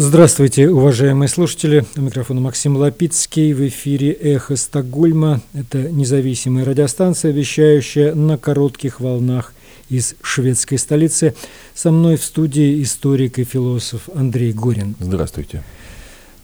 Здравствуйте, уважаемые слушатели. У микрофона Максим Лапицкий. В эфире «Эхо Стокгольма». Это независимая радиостанция, вещающая на коротких волнах из шведской столицы. Со мной в студии историк и философ Андрей Горин. Здравствуйте.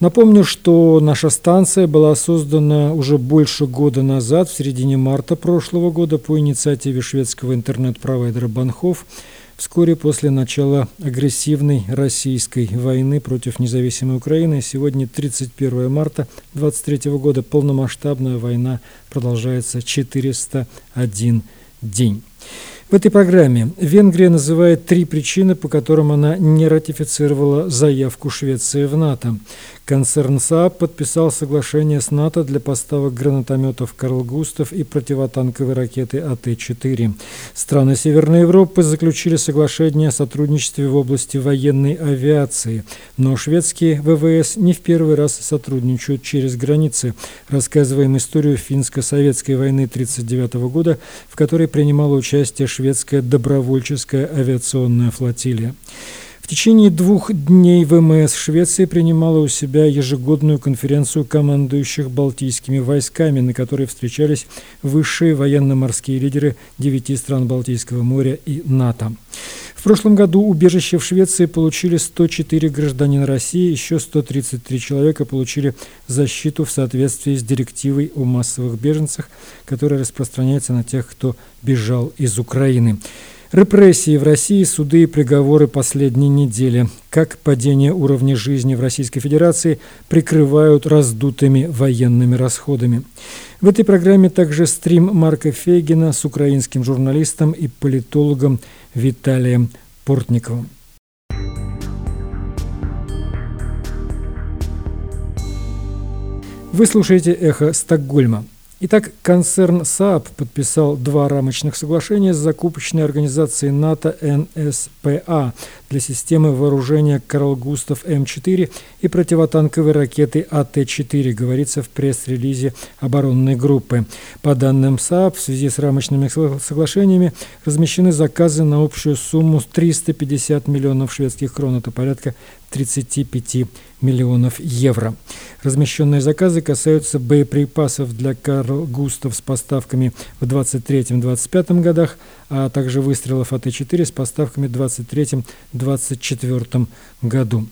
Напомню, что наша станция была создана уже больше года назад, в середине марта прошлого года, по инициативе шведского интернет-провайдера Банхов – Вскоре после начала агрессивной российской войны против независимой Украины, сегодня 31 марта 23 года, полномасштабная война продолжается 401 день. В этой программе Венгрия называет три причины, по которым она не ратифицировала заявку Швеции в НАТО. Концерн СААП подписал соглашение с НАТО для поставок гранатометов «Карл Густав» и противотанковой ракеты АТ-4. Страны Северной Европы заключили соглашение о сотрудничестве в области военной авиации, но шведские ВВС не в первый раз сотрудничают через границы. Рассказываем историю финско-советской войны 1939 года, в которой принимала участие шведская добровольческая авиационная флотилия. В течение двух дней ВМС Швеции принимала у себя ежегодную конференцию командующих Балтийскими войсками, на которой встречались высшие военно-морские лидеры девяти стран Балтийского моря и НАТО. Прошлом году убежище в Швеции получили 104 гражданина России, еще 133 человека получили защиту в соответствии с директивой о массовых беженцах, которая распространяется на тех, кто бежал из Украины. Репрессии в России, суды и приговоры последней недели. Как падение уровня жизни в Российской Федерации прикрывают раздутыми военными расходами. В этой программе также стрим Марка Фейгина с украинским журналистом и политологом Виталием Портниковым. Вы слушаете «Эхо Стокгольма». Итак, концерн Saab подписал два рамочных соглашения с закупочной организацией НАТО НСПА для системы вооружения «Карл Густав М4» и противотанковой ракеты АТ-4, говорится в пресс-релизе оборонной группы. По данным СААП, в связи с рамочными соглашениями размещены заказы на общую сумму 350 миллионов шведских крон, это порядка 35 миллионов евро. Размещенные заказы касаются боеприпасов для Карл Густав с поставками в 23-25 годах, а также выстрелов АТ-4 с поставками в 23-24 году.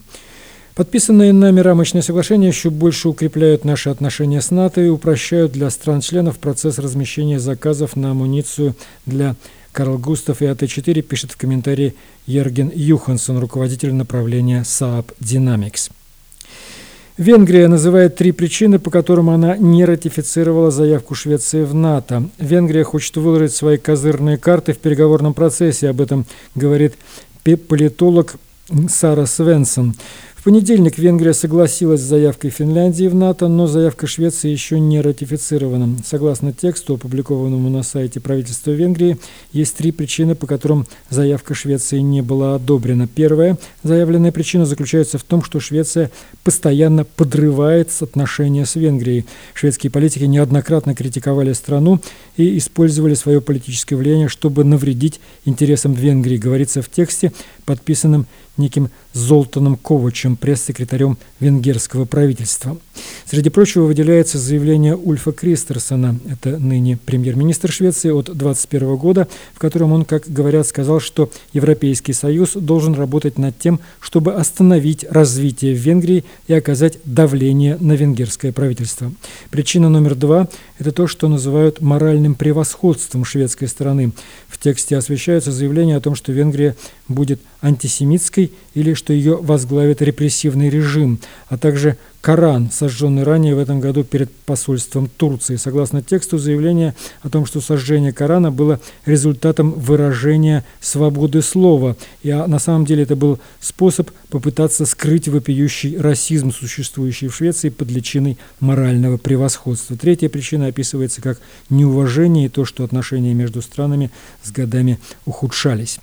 Подписанные нами рамочные соглашения еще больше укрепляют наши отношения с НАТО и упрощают для стран-членов процесс размещения заказов на амуницию для Карл Густав и АТ-4, пишет в комментарии Ерген Юхансон, руководитель направления Saab Dynamics. Венгрия называет три причины, по которым она не ратифицировала заявку Швеции в НАТО. Венгрия хочет выложить свои козырные карты в переговорном процессе. Об этом говорит политолог Сара Свенсон. В понедельник Венгрия согласилась с заявкой Финляндии в НАТО, но заявка Швеции еще не ратифицирована. Согласно тексту, опубликованному на сайте правительства Венгрии, есть три причины, по которым заявка Швеции не была одобрена. Первая заявленная причина заключается в том, что Швеция постоянно подрывает отношения с Венгрией. Шведские политики неоднократно критиковали страну и использовали свое политическое влияние, чтобы навредить интересам Венгрии, говорится в тексте, подписанном неким Золтаном Ковачем, пресс-секретарем венгерского правительства. Среди прочего выделяется заявление Ульфа Кристерсона, это ныне премьер-министр Швеции от 2021 года, в котором он, как говорят, сказал, что Европейский Союз должен работать над тем, чтобы остановить развитие в Венгрии и оказать давление на венгерское правительство. Причина номер два – это то, что называют моральным превосходством шведской стороны. В тексте освещаются заявления о том, что Венгрия будет антисемитской или что ее возглавит репрессивный режим, а также Коран, сожженный ранее в этом году перед посольством Турции. Согласно тексту заявления о том, что сожжение Корана было результатом выражения свободы слова, и а, на самом деле это был способ попытаться скрыть вопиющий расизм, существующий в Швеции под личиной морального превосходства. Третья причина описывается как неуважение и то, что отношения между странами с годами ухудшались.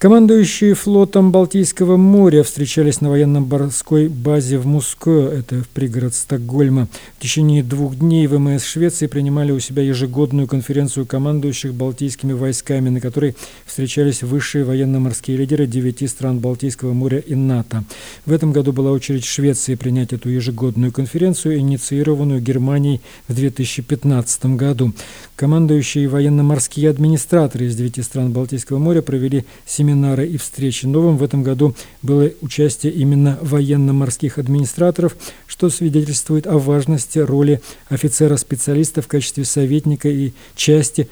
Командующие флотом Балтийского моря встречались на военно-морской базе в Муско, это в пригород Стокгольма. В течение двух дней ВМС Швеции принимали у себя ежегодную конференцию командующих Балтийскими войсками, на которой встречались высшие военно-морские лидеры девяти стран Балтийского моря и НАТО. В этом году была очередь Швеции принять эту ежегодную конференцию, инициированную Германией в 2015 году. Командующие военно-морские администраторы из девяти стран Балтийского моря провели семинар семинары и встречи. Новым в этом году было участие именно военно-морских администраторов, что свидетельствует о важности роли офицера-специалиста в качестве советника и части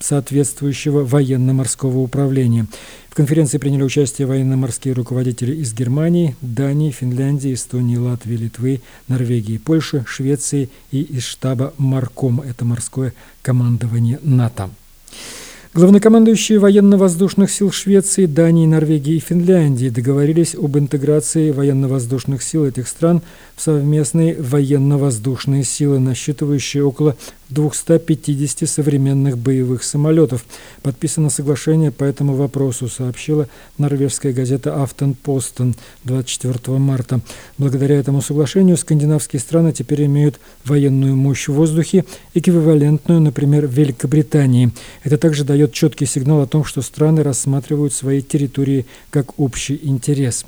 соответствующего военно-морского управления. В конференции приняли участие военно-морские руководители из Германии, Дании, Финляндии, Эстонии, Латвии, Литвы, Норвегии, Польши, Швеции и из штаба Марком, это морское командование НАТО. Главнокомандующие военно-воздушных сил Швеции, Дании, Норвегии и Финляндии договорились об интеграции военно-воздушных сил этих стран в совместные военно-воздушные силы, насчитывающие около 250 современных боевых самолетов. Подписано соглашение по этому вопросу, сообщила норвежская газета «Афтенпостен» 24 марта. Благодаря этому соглашению скандинавские страны теперь имеют военную мощь в воздухе, эквивалентную, например, Великобритании. Это также дает четкий сигнал о том, что страны рассматривают свои территории как общий интерес.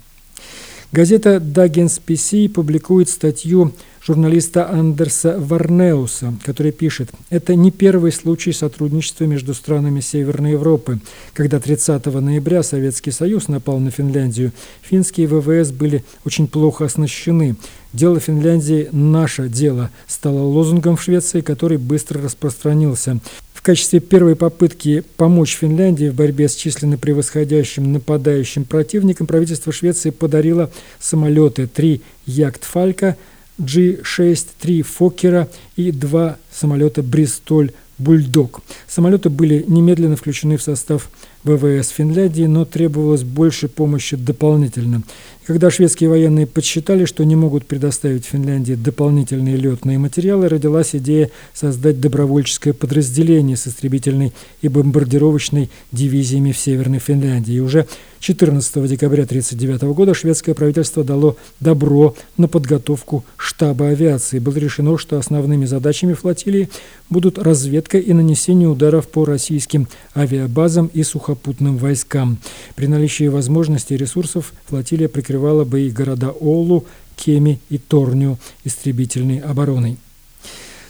Газета «Даггинс ПС» публикует статью журналиста Андерса Варнеуса, который пишет, «Это не первый случай сотрудничества между странами Северной Европы. Когда 30 ноября Советский Союз напал на Финляндию, финские ВВС были очень плохо оснащены. «Дело Финляндии – наше дело» стало лозунгом в Швеции, который быстро распространился. Качестве первой попытки помочь Финляндии в борьбе с численно превосходящим нападающим противником правительство Швеции подарило самолеты три «Ягдфалька», G6, три «Фоккера» и два самолета «Бристоль «Бульдог». Самолеты были немедленно включены в состав ВВС Финляндии, но требовалось больше помощи дополнительно. Когда шведские военные подсчитали, что не могут предоставить Финляндии дополнительные летные материалы, родилась идея создать добровольческое подразделение с истребительной и бомбардировочной дивизиями в Северной Финляндии. И уже 14 декабря 1939 года шведское правительство дало добро на подготовку штаба авиации. Было решено, что основными задачами флотилии будут разведка и нанесение ударов по российским авиабазам и сухопутным войскам. При наличии возможностей и ресурсов флотилия прикрывала прикрывала бы города Олу, Кеми и Торню истребительной обороной.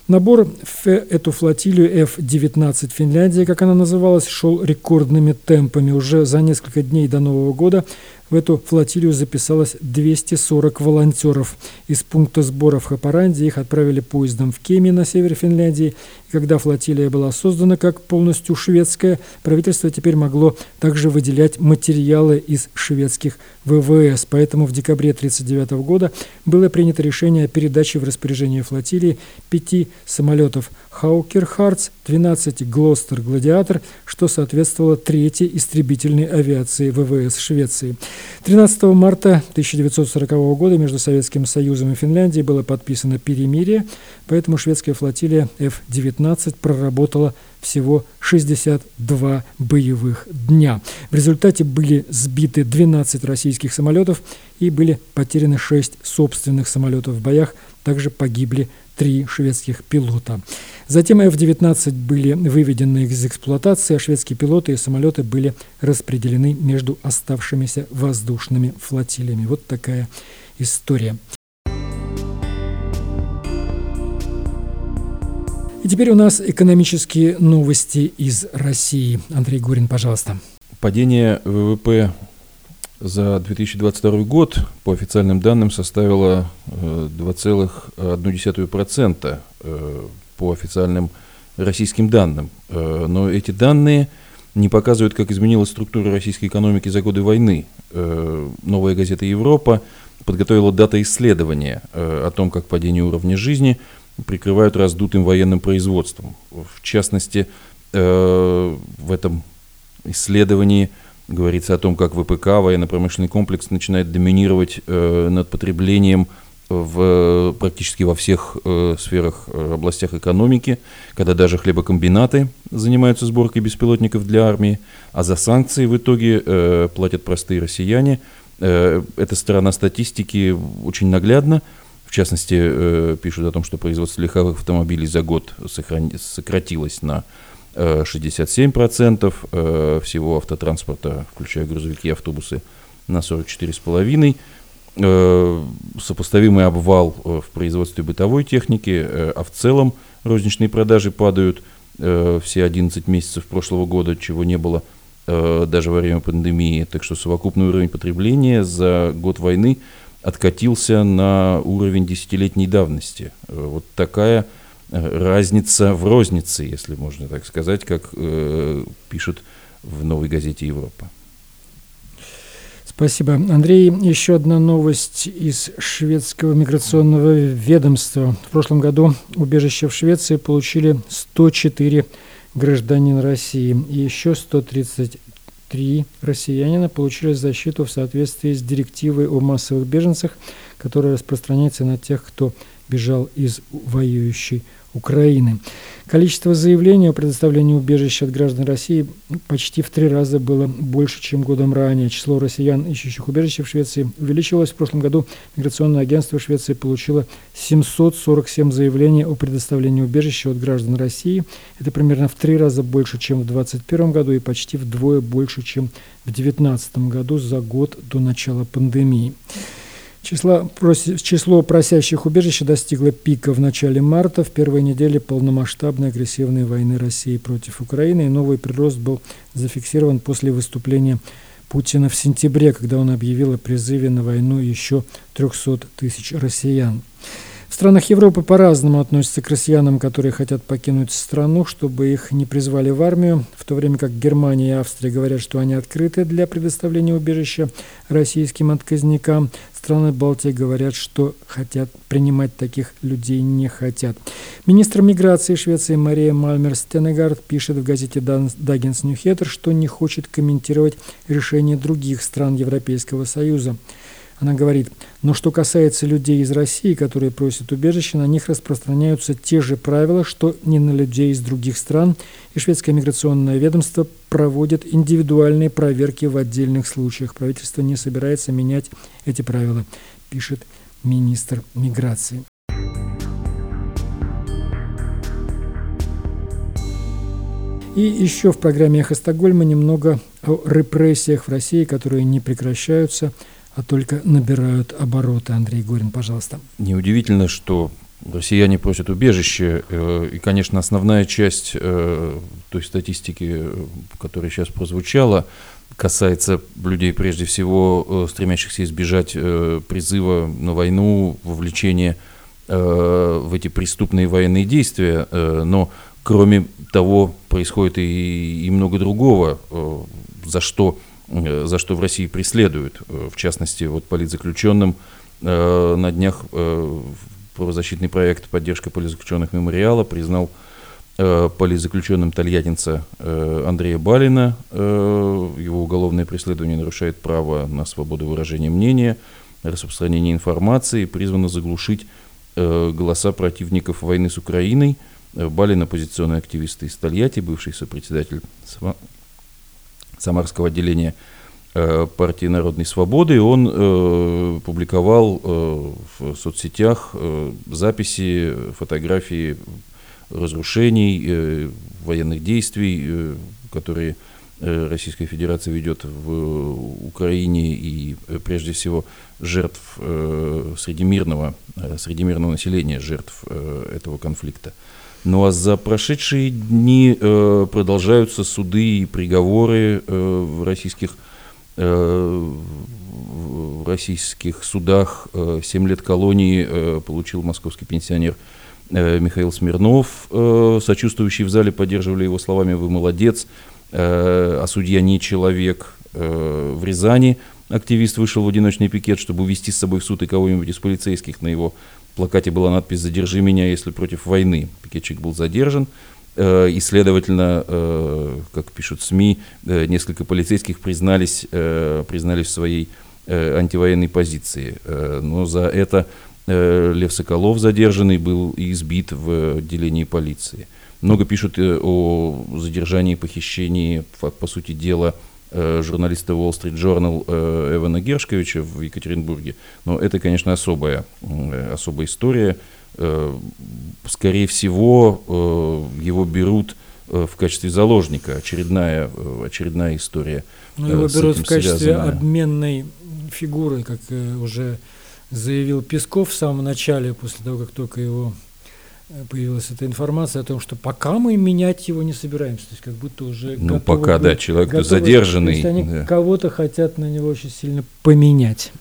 Набор в эту флотилию F-19 Финляндия, как она называлась, шел рекордными темпами. Уже за несколько дней до Нового года в эту флотилию записалось 240 волонтеров. Из пункта сбора в Хапаранде их отправили поездом в Кеми на север Финляндии. И когда флотилия была создана как полностью шведская, правительство теперь могло также выделять материалы из шведских ВВС. Поэтому в декабре 1939 года было принято решение о передаче в распоряжение флотилии пяти самолетов Хаукер Хартс, 12 Глостер Гладиатор, что соответствовало третьей истребительной авиации ВВС Швеции. 13 марта 1940 года между Советским Союзом и Финляндией было подписано перемирие, поэтому шведская флотилия F-19 проработала всего 62 боевых дня. В результате были сбиты 12 российских самолетов и были потеряны 6 собственных самолетов в боях. Также погибли три шведских пилота. Затем F-19 были выведены из эксплуатации, а шведские пилоты и самолеты были распределены между оставшимися воздушными флотилиями. Вот такая история. И теперь у нас экономические новости из России. Андрей Горин, пожалуйста. Падение ВВП за 2022 год по официальным данным составила 2,1% э, э, по официальным российским данным. Э, но эти данные не показывают, как изменилась структура российской экономики за годы войны. Новая газета «Европа» подготовила дата исследования о том, как падение уровня жизни прикрывают раздутым военным производством. В частности, в этом исследовании – говорится о том, как ВПК, военно-промышленный комплекс, начинает доминировать э, над потреблением в, практически во всех э, сферах, э, областях экономики, когда даже хлебокомбинаты занимаются сборкой беспилотников для армии, а за санкции в итоге э, платят простые россияне. Э, эта сторона статистики очень наглядна. В частности, э, пишут о том, что производство легковых автомобилей за год сохран... сократилось на 67% э, всего автотранспорта, включая грузовики и автобусы, на 44,5%. Э, сопоставимый обвал э, в производстве бытовой техники, э, а в целом розничные продажи падают все 11 месяцев прошлого года, чего не было даже во время пандемии. Так что совокупный уровень потребления за год войны откатился на уровень десятилетней давности. Вот такая разница в рознице, если можно так сказать, как пишут в новой газете «Европа». Спасибо. Андрей, еще одна новость из шведского миграционного ведомства. В прошлом году убежище в Швеции получили 104 гражданина России и еще 133 россиянина получили защиту в соответствии с директивой о массовых беженцах, которая распространяется на тех, кто бежал из воюющей. Количество заявлений о предоставлении убежища от граждан России почти в три раза было больше, чем годом ранее. Число россиян, ищущих убежище в Швеции, увеличилось. В прошлом году миграционное агентство Швеции получило 747 заявлений о предоставлении убежища от граждан России. Это примерно в три раза больше, чем в 2021 году и почти вдвое больше, чем в 2019 году за год до начала пандемии. Число, число просящих убежища достигло пика в начале марта, в первой неделе полномасштабной агрессивной войны России против Украины, и новый прирост был зафиксирован после выступления Путина в сентябре, когда он объявил о призыве на войну еще 300 тысяч россиян. В странах Европы по-разному относятся к россиянам, которые хотят покинуть страну, чтобы их не призвали в армию, в то время как Германия и Австрия говорят, что они открыты для предоставления убежища российским отказникам. Страны Балтии говорят, что хотят принимать таких людей не хотят. Министр миграции Швеции Мария Мальмер Стенегард пишет в газете Даггинс Ньюхеттер, что не хочет комментировать решения других стран Европейского Союза. Она говорит, но что касается людей из России, которые просят убежище, на них распространяются те же правила, что не на людей из других стран, и шведское миграционное ведомство проводит индивидуальные проверки в отдельных случаях. Правительство не собирается менять эти правила, пишет министр миграции. И еще в программе «Эхо Стокгольма» немного о репрессиях в России, которые не прекращаются – только набирают обороты. Андрей Горин, пожалуйста. Неудивительно, что россияне просят убежище. Э, и, конечно, основная часть э, той статистики, которая сейчас прозвучала, касается людей, прежде всего, э, стремящихся избежать призыва на войну, вовлечения в эти преступные военные действия. Но, кроме того, происходит и, и много другого, за что за что в России преследуют. Э, в частности, вот политзаключенным э, на днях правозащитный проект «Поддержка политзаключенных мемориала» признал политзаключенным тольяттинца Андрея Балина. Его уголовное преследование нарушает право на свободу выражения мнения, распространение информации, призвано заглушить голоса противников войны с Украиной. Балин – оппозиционный активист из Тольятти, бывший сопредседатель Самарского отделения э, партии Народной Свободы, он э, публиковал э, в соцсетях э, записи, фотографии разрушений, э, военных действий, э, которые э, Российская Федерация ведет в Украине и э, прежде всего жертв э, среди мирного, э, среди мирного населения, жертв э, этого конфликта. Ну а за прошедшие дни э, продолжаются суды и приговоры э, в российских э, в российских судах. Э, 7 лет колонии э, получил московский пенсионер э, Михаил Смирнов. Сочувствующие в зале поддерживали его словами «Вы молодец», а судья не человек. В Рязани активист вышел в одиночный пикет, чтобы увести с собой в суд и кого-нибудь из полицейских на его плакате была надпись «Задержи меня, если против войны». Пикетчик был задержан, э, и, следовательно, э, как пишут СМИ, э, несколько полицейских признались, признались в своей антивоенной позиции. Но за это Лев Соколов задержанный был избит в отделении полиции. Много пишут о задержании, похищении, по сути дела, журналиста Wall Street Journal Эвана Гершковича в Екатеринбурге. Но это, конечно, особая, особая история. Скорее всего, его берут в качестве заложника. Очередная, очередная история. Ну, его берут в качестве связанная. обменной фигуры, как уже заявил Песков в самом начале, после того, как только его э, появилась эта информация о том, что пока мы менять его не собираемся, то есть как будто уже ну готовы, пока да человек готовы, задержанный, то есть они да. кого-то хотят на него очень сильно поменять.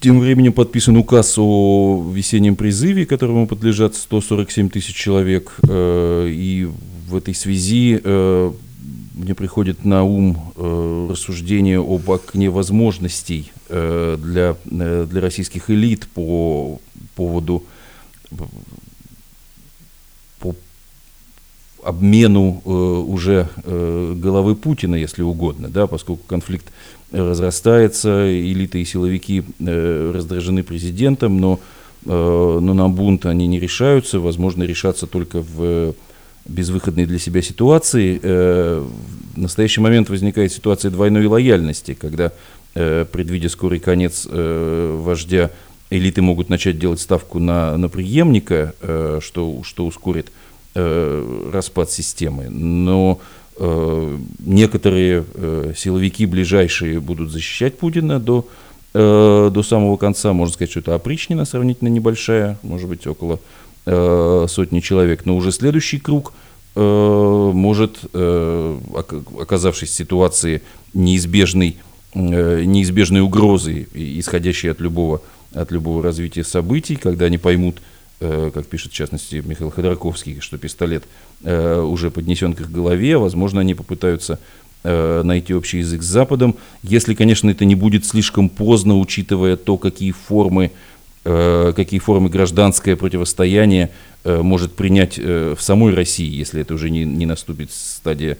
Тем временем подписан указ о весеннем призыве, которому подлежат 147 тысяч человек, э, и в этой связи э, мне приходит на ум э, рассуждение об окне возможностей э, для, э, для российских элит по поводу по обмену э, уже э, головы Путина, если угодно, да, поскольку конфликт разрастается, элиты и силовики э, раздражены президентом, но, э, но на бунт они не решаются, возможно, решаться только в безвыходной для себя ситуации, э, в настоящий момент возникает ситуация двойной лояльности, когда, э, предвидя скорый конец э, вождя, элиты могут начать делать ставку на, на преемника, что, что ускорит распад системы. Но некоторые силовики ближайшие будут защищать Путина до, до самого конца. Можно сказать, что это опричнина сравнительно небольшая, может быть, около э, сотни человек. Но уже следующий круг э, может, э, оказавшись в ситуации неизбежной, неизбежной угрозы, исходящей от любого, от любого развития событий, когда они поймут, как пишет в частности Михаил Ходорковский, что пистолет уже поднесен к их голове, возможно, они попытаются найти общий язык с Западом, если, конечно, это не будет слишком поздно, учитывая то, какие формы какие формы гражданское противостояние э, может принять э, в самой России, если это уже не, не наступит стадия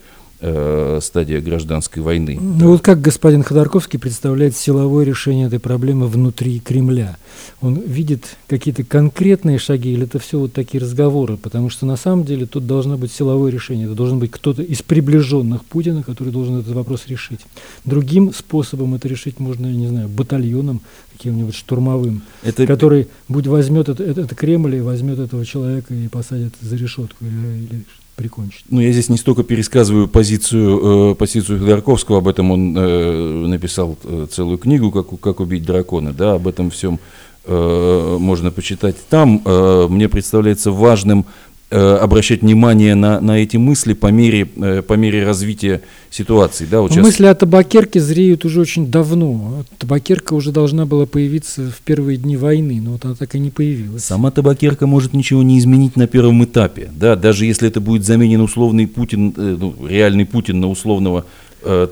стадия гражданской войны. Ну вот как господин Ходорковский представляет силовое решение этой проблемы внутри Кремля? Он видит какие-то конкретные шаги или это все вот такие разговоры? Потому что на самом деле тут должно быть силовое решение. Это должен быть кто-то из приближенных Путина, который должен этот вопрос решить. Другим способом это решить можно, я не знаю, батальоном каким-нибудь штурмовым, это... который будь возьмет это, это, это Кремль и возьмет этого человека и посадит за решетку или, или прикончить. Ну, я здесь не столько пересказываю позицию, э, позицию Ходорковского, об этом он э, написал э, целую книгу как, «Как убить дракона», да, об этом всем э, можно почитать там. Э, мне представляется важным обращать внимание на, на эти мысли по мере, э, по мере развития ситуации. Да, вот сейчас... Мысли о табакерке зреют уже очень давно. Табакерка уже должна была появиться в первые дни войны, но вот она так и не появилась. Сама табакерка может ничего не изменить на первом этапе. Да, даже если это будет заменен условный Путин, э, ну, реальный Путин на условного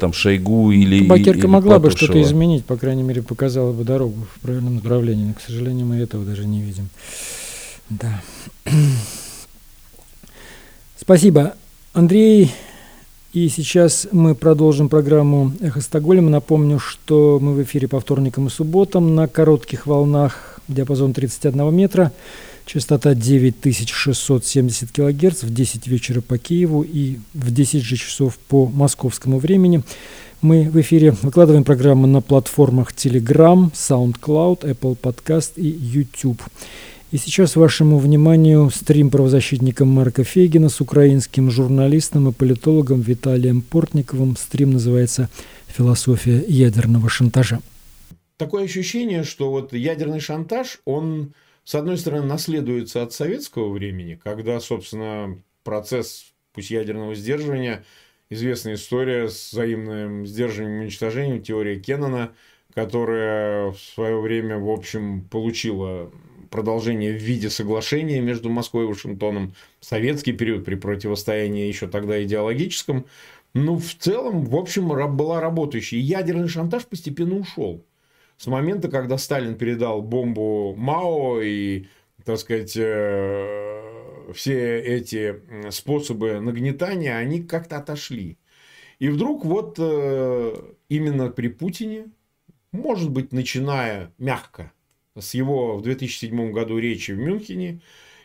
там Шойгу или Табакерка или могла Патрушева. бы что-то изменить, по крайней мере, показала бы дорогу в правильном направлении. Но, к сожалению, мы этого даже не видим. Да. Спасибо, Андрей. И сейчас мы продолжим программу «Эхо Стокгольма». Напомню, что мы в эфире по вторникам и субботам на коротких волнах диапазон 31 метра, частота 9670 кГц в 10 вечера по Киеву и в 10 же часов по московскому времени. Мы в эфире выкладываем программы на платформах Telegram, SoundCloud, Apple Podcast и YouTube. И сейчас вашему вниманию стрим правозащитника Марка Фейгина с украинским журналистом и политологом Виталием Портниковым. Стрим называется «Философия ядерного шантажа». Такое ощущение, что вот ядерный шантаж, он, с одной стороны, наследуется от советского времени, когда, собственно, процесс, пусть ядерного сдерживания, известная история с взаимным сдерживанием и уничтожением, теория Кеннона, которая в свое время, в общем, получила продолжение в виде соглашения между Москвой и Вашингтоном, советский период при противостоянии еще тогда идеологическом, ну, в целом, в общем, была работающей. И ядерный шантаж постепенно ушел. С момента, когда Сталин передал бомбу Мао и, так сказать, э, все эти способы нагнетания, они как-то отошли. И вдруг вот э, именно при Путине может быть, начиная мягко с его в 2007 году речи в Мюнхене,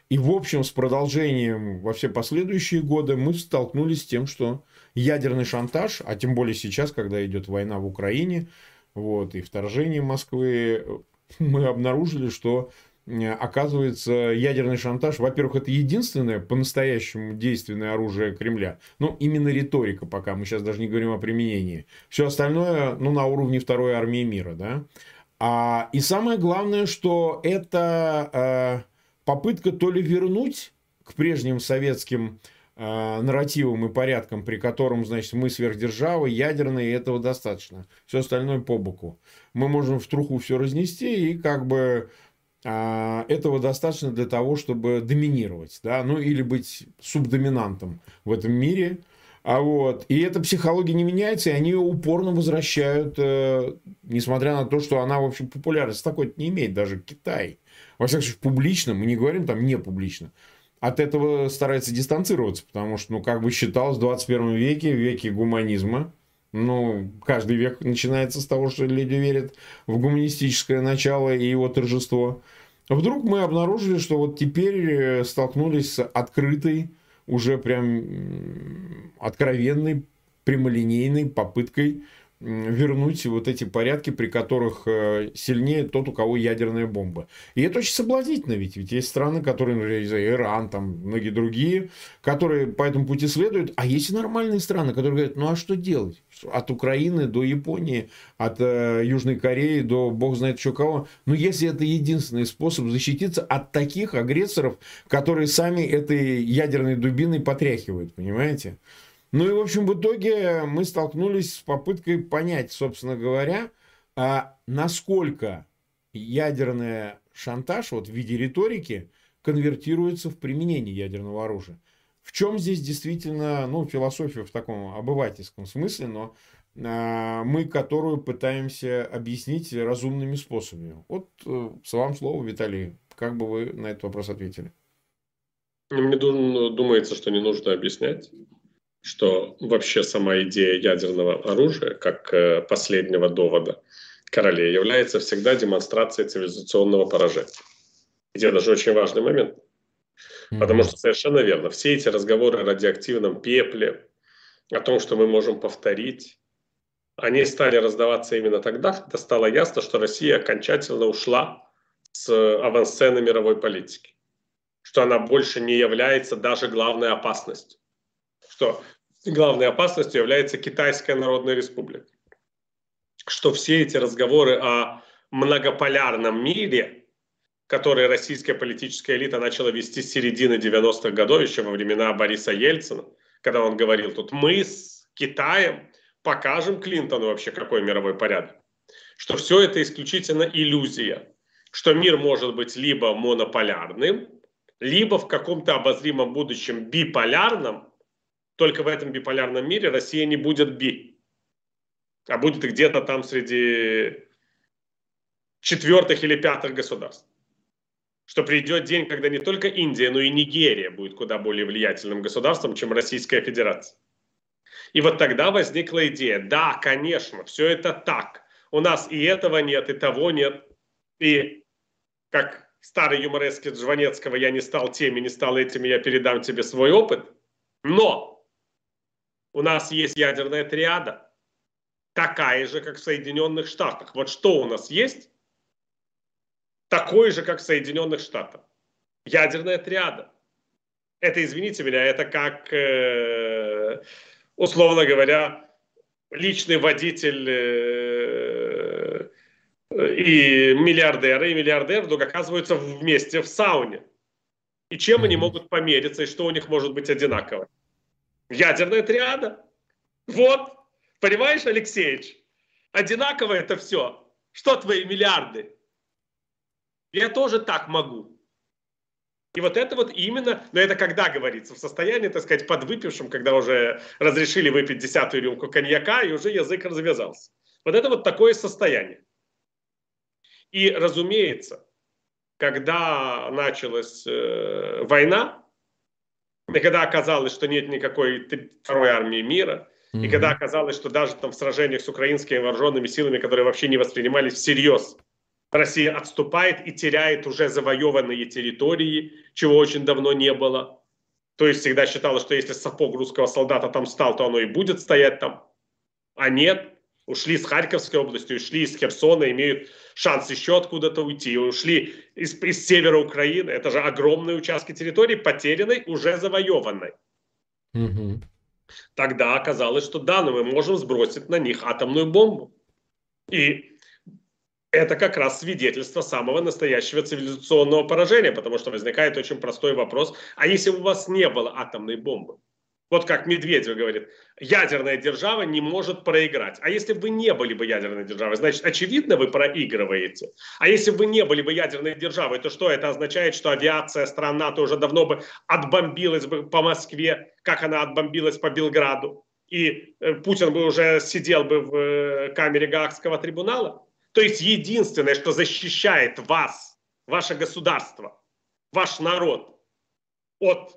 и, в общем, с продолжением во все последующие годы мы столкнулись с тем, что ядерный шантаж, а тем более сейчас, когда идет война в Украине, вот, и вторжение Москвы, мы обнаружили, что оказывается, ядерный шантаж, во-первых, это единственное по-настоящему действенное оружие Кремля. Ну, именно риторика пока, мы сейчас даже не говорим о применении. Все остальное, ну, на уровне второй армии мира, да. А, и самое главное, что это э, попытка то ли вернуть к прежним советским э, нарративам и порядкам, при котором, значит, мы сверхдержавы, ядерные, и этого достаточно. Все остальное по боку. Мы можем в труху все разнести и как бы а, этого достаточно для того, чтобы доминировать, да, ну или быть субдоминантом в этом мире. А вот, и эта психология не меняется, и они ее упорно возвращают, э, несмотря на то, что она, в общем, популярность такой не имеет, даже Китай. Во всяком случае, публично, мы не говорим там не публично, от этого старается дистанцироваться, потому что, ну, как бы считалось в 21 веке, в веке гуманизма, ну, каждый век начинается с того, что люди верят в гуманистическое начало и его торжество. Вдруг мы обнаружили, что вот теперь э, столкнулись с открытой, уже прям откровенной, прямолинейной попыткой вернуть вот эти порядки, при которых э, сильнее тот, у кого ядерная бомба. И это очень соблазнительно, ведь, ведь есть страны, которые, например, Иран, там, многие другие, которые по этому пути следуют, а есть и нормальные страны, которые говорят, ну а что делать? От Украины до Японии, от э, Южной Кореи до бог знает еще кого. Но если это единственный способ защититься от таких агрессоров, которые сами этой ядерной дубиной потряхивают, понимаете? Ну и, в общем, в итоге мы столкнулись с попыткой понять, собственно говоря, а насколько ядерный шантаж вот в виде риторики конвертируется в применение ядерного оружия. В чем здесь действительно, ну, философия в таком обывательском смысле, но а, мы которую пытаемся объяснить разумными способами. Вот э, с вам слово, Виталий. Как бы вы на этот вопрос ответили? Мне думается, что не нужно объяснять что вообще сама идея ядерного оружия, как э, последнего довода королей, является всегда демонстрацией цивилизационного поражения. И это даже очень важный момент. Потому что совершенно верно, все эти разговоры о радиоактивном пепле, о том, что мы можем повторить, они стали раздаваться именно тогда, когда стало ясно, что Россия окончательно ушла с авансцены мировой политики. Что она больше не является даже главной опасностью. Что главной опасностью является Китайская Народная Республика. Что все эти разговоры о многополярном мире, которые российская политическая элита начала вести с середины 90-х годов, еще во времена Бориса Ельцина, когда он говорил, тут мы с Китаем покажем Клинтону вообще, какой мировой порядок. Что все это исключительно иллюзия. Что мир может быть либо монополярным, либо в каком-то обозримом будущем биполярном, только в этом биполярном мире Россия не будет би, а будет где-то там среди четвертых или пятых государств. Что придет день, когда не только Индия, но и Нигерия будет куда более влиятельным государством, чем Российская Федерация. И вот тогда возникла идея, да, конечно, все это так. У нас и этого нет, и того нет. И как старый юморески Жванецкого, я не стал теми, не стал этими, я передам тебе свой опыт. Но у нас есть ядерная триада, такая же, как в Соединенных Штатах. Вот что у нас есть? Такое же, как в Соединенных Штатах. Ядерная триада. Это, извините меня, это как, э, условно говоря, личный водитель э, и миллиардеры, и миллиардер вдруг оказываются вместе в сауне. И чем они могут помериться, и что у них может быть одинаково? Ядерная триада. Вот. Понимаешь, Алексеевич? Одинаково это все. Что твои миллиарды? Я тоже так могу. И вот это вот именно, но это когда говорится, в состоянии, так сказать, подвыпившем, когда уже разрешили выпить десятую рюмку коньяка, и уже язык развязался. Вот это вот такое состояние. И, разумеется, когда началась э, война, и когда оказалось, что нет никакой второй армии мира, Mm-hmm. И когда оказалось, что даже там в сражениях с украинскими вооруженными силами, которые вообще не воспринимались всерьез, Россия отступает и теряет уже завоеванные территории, чего очень давно не было. То есть всегда считалось, что если сапог русского солдата там стал, то оно и будет стоять там. А нет, ушли с Харьковской области, ушли из Херсона, имеют шанс еще откуда-то уйти, ушли из, из севера Украины. Это же огромные участки территории, потерянной, уже завоеванной. Угу. Тогда оказалось, что да, но мы можем сбросить на них атомную бомбу. И это как раз свидетельство самого настоящего цивилизационного поражения, потому что возникает очень простой вопрос, а если у вас не было атомной бомбы? Вот как Медведев говорит, ядерная держава не может проиграть. А если бы вы не были бы ядерной державой, значит, очевидно, вы проигрываете. А если бы вы не были бы ядерной державой, то что это означает, что авиация стран НАТО уже давно бы отбомбилась бы по Москве, как она отбомбилась по Белграду, и э, Путин бы уже сидел бы в э, камере Гаагского трибунала? То есть единственное, что защищает вас, ваше государство, ваш народ от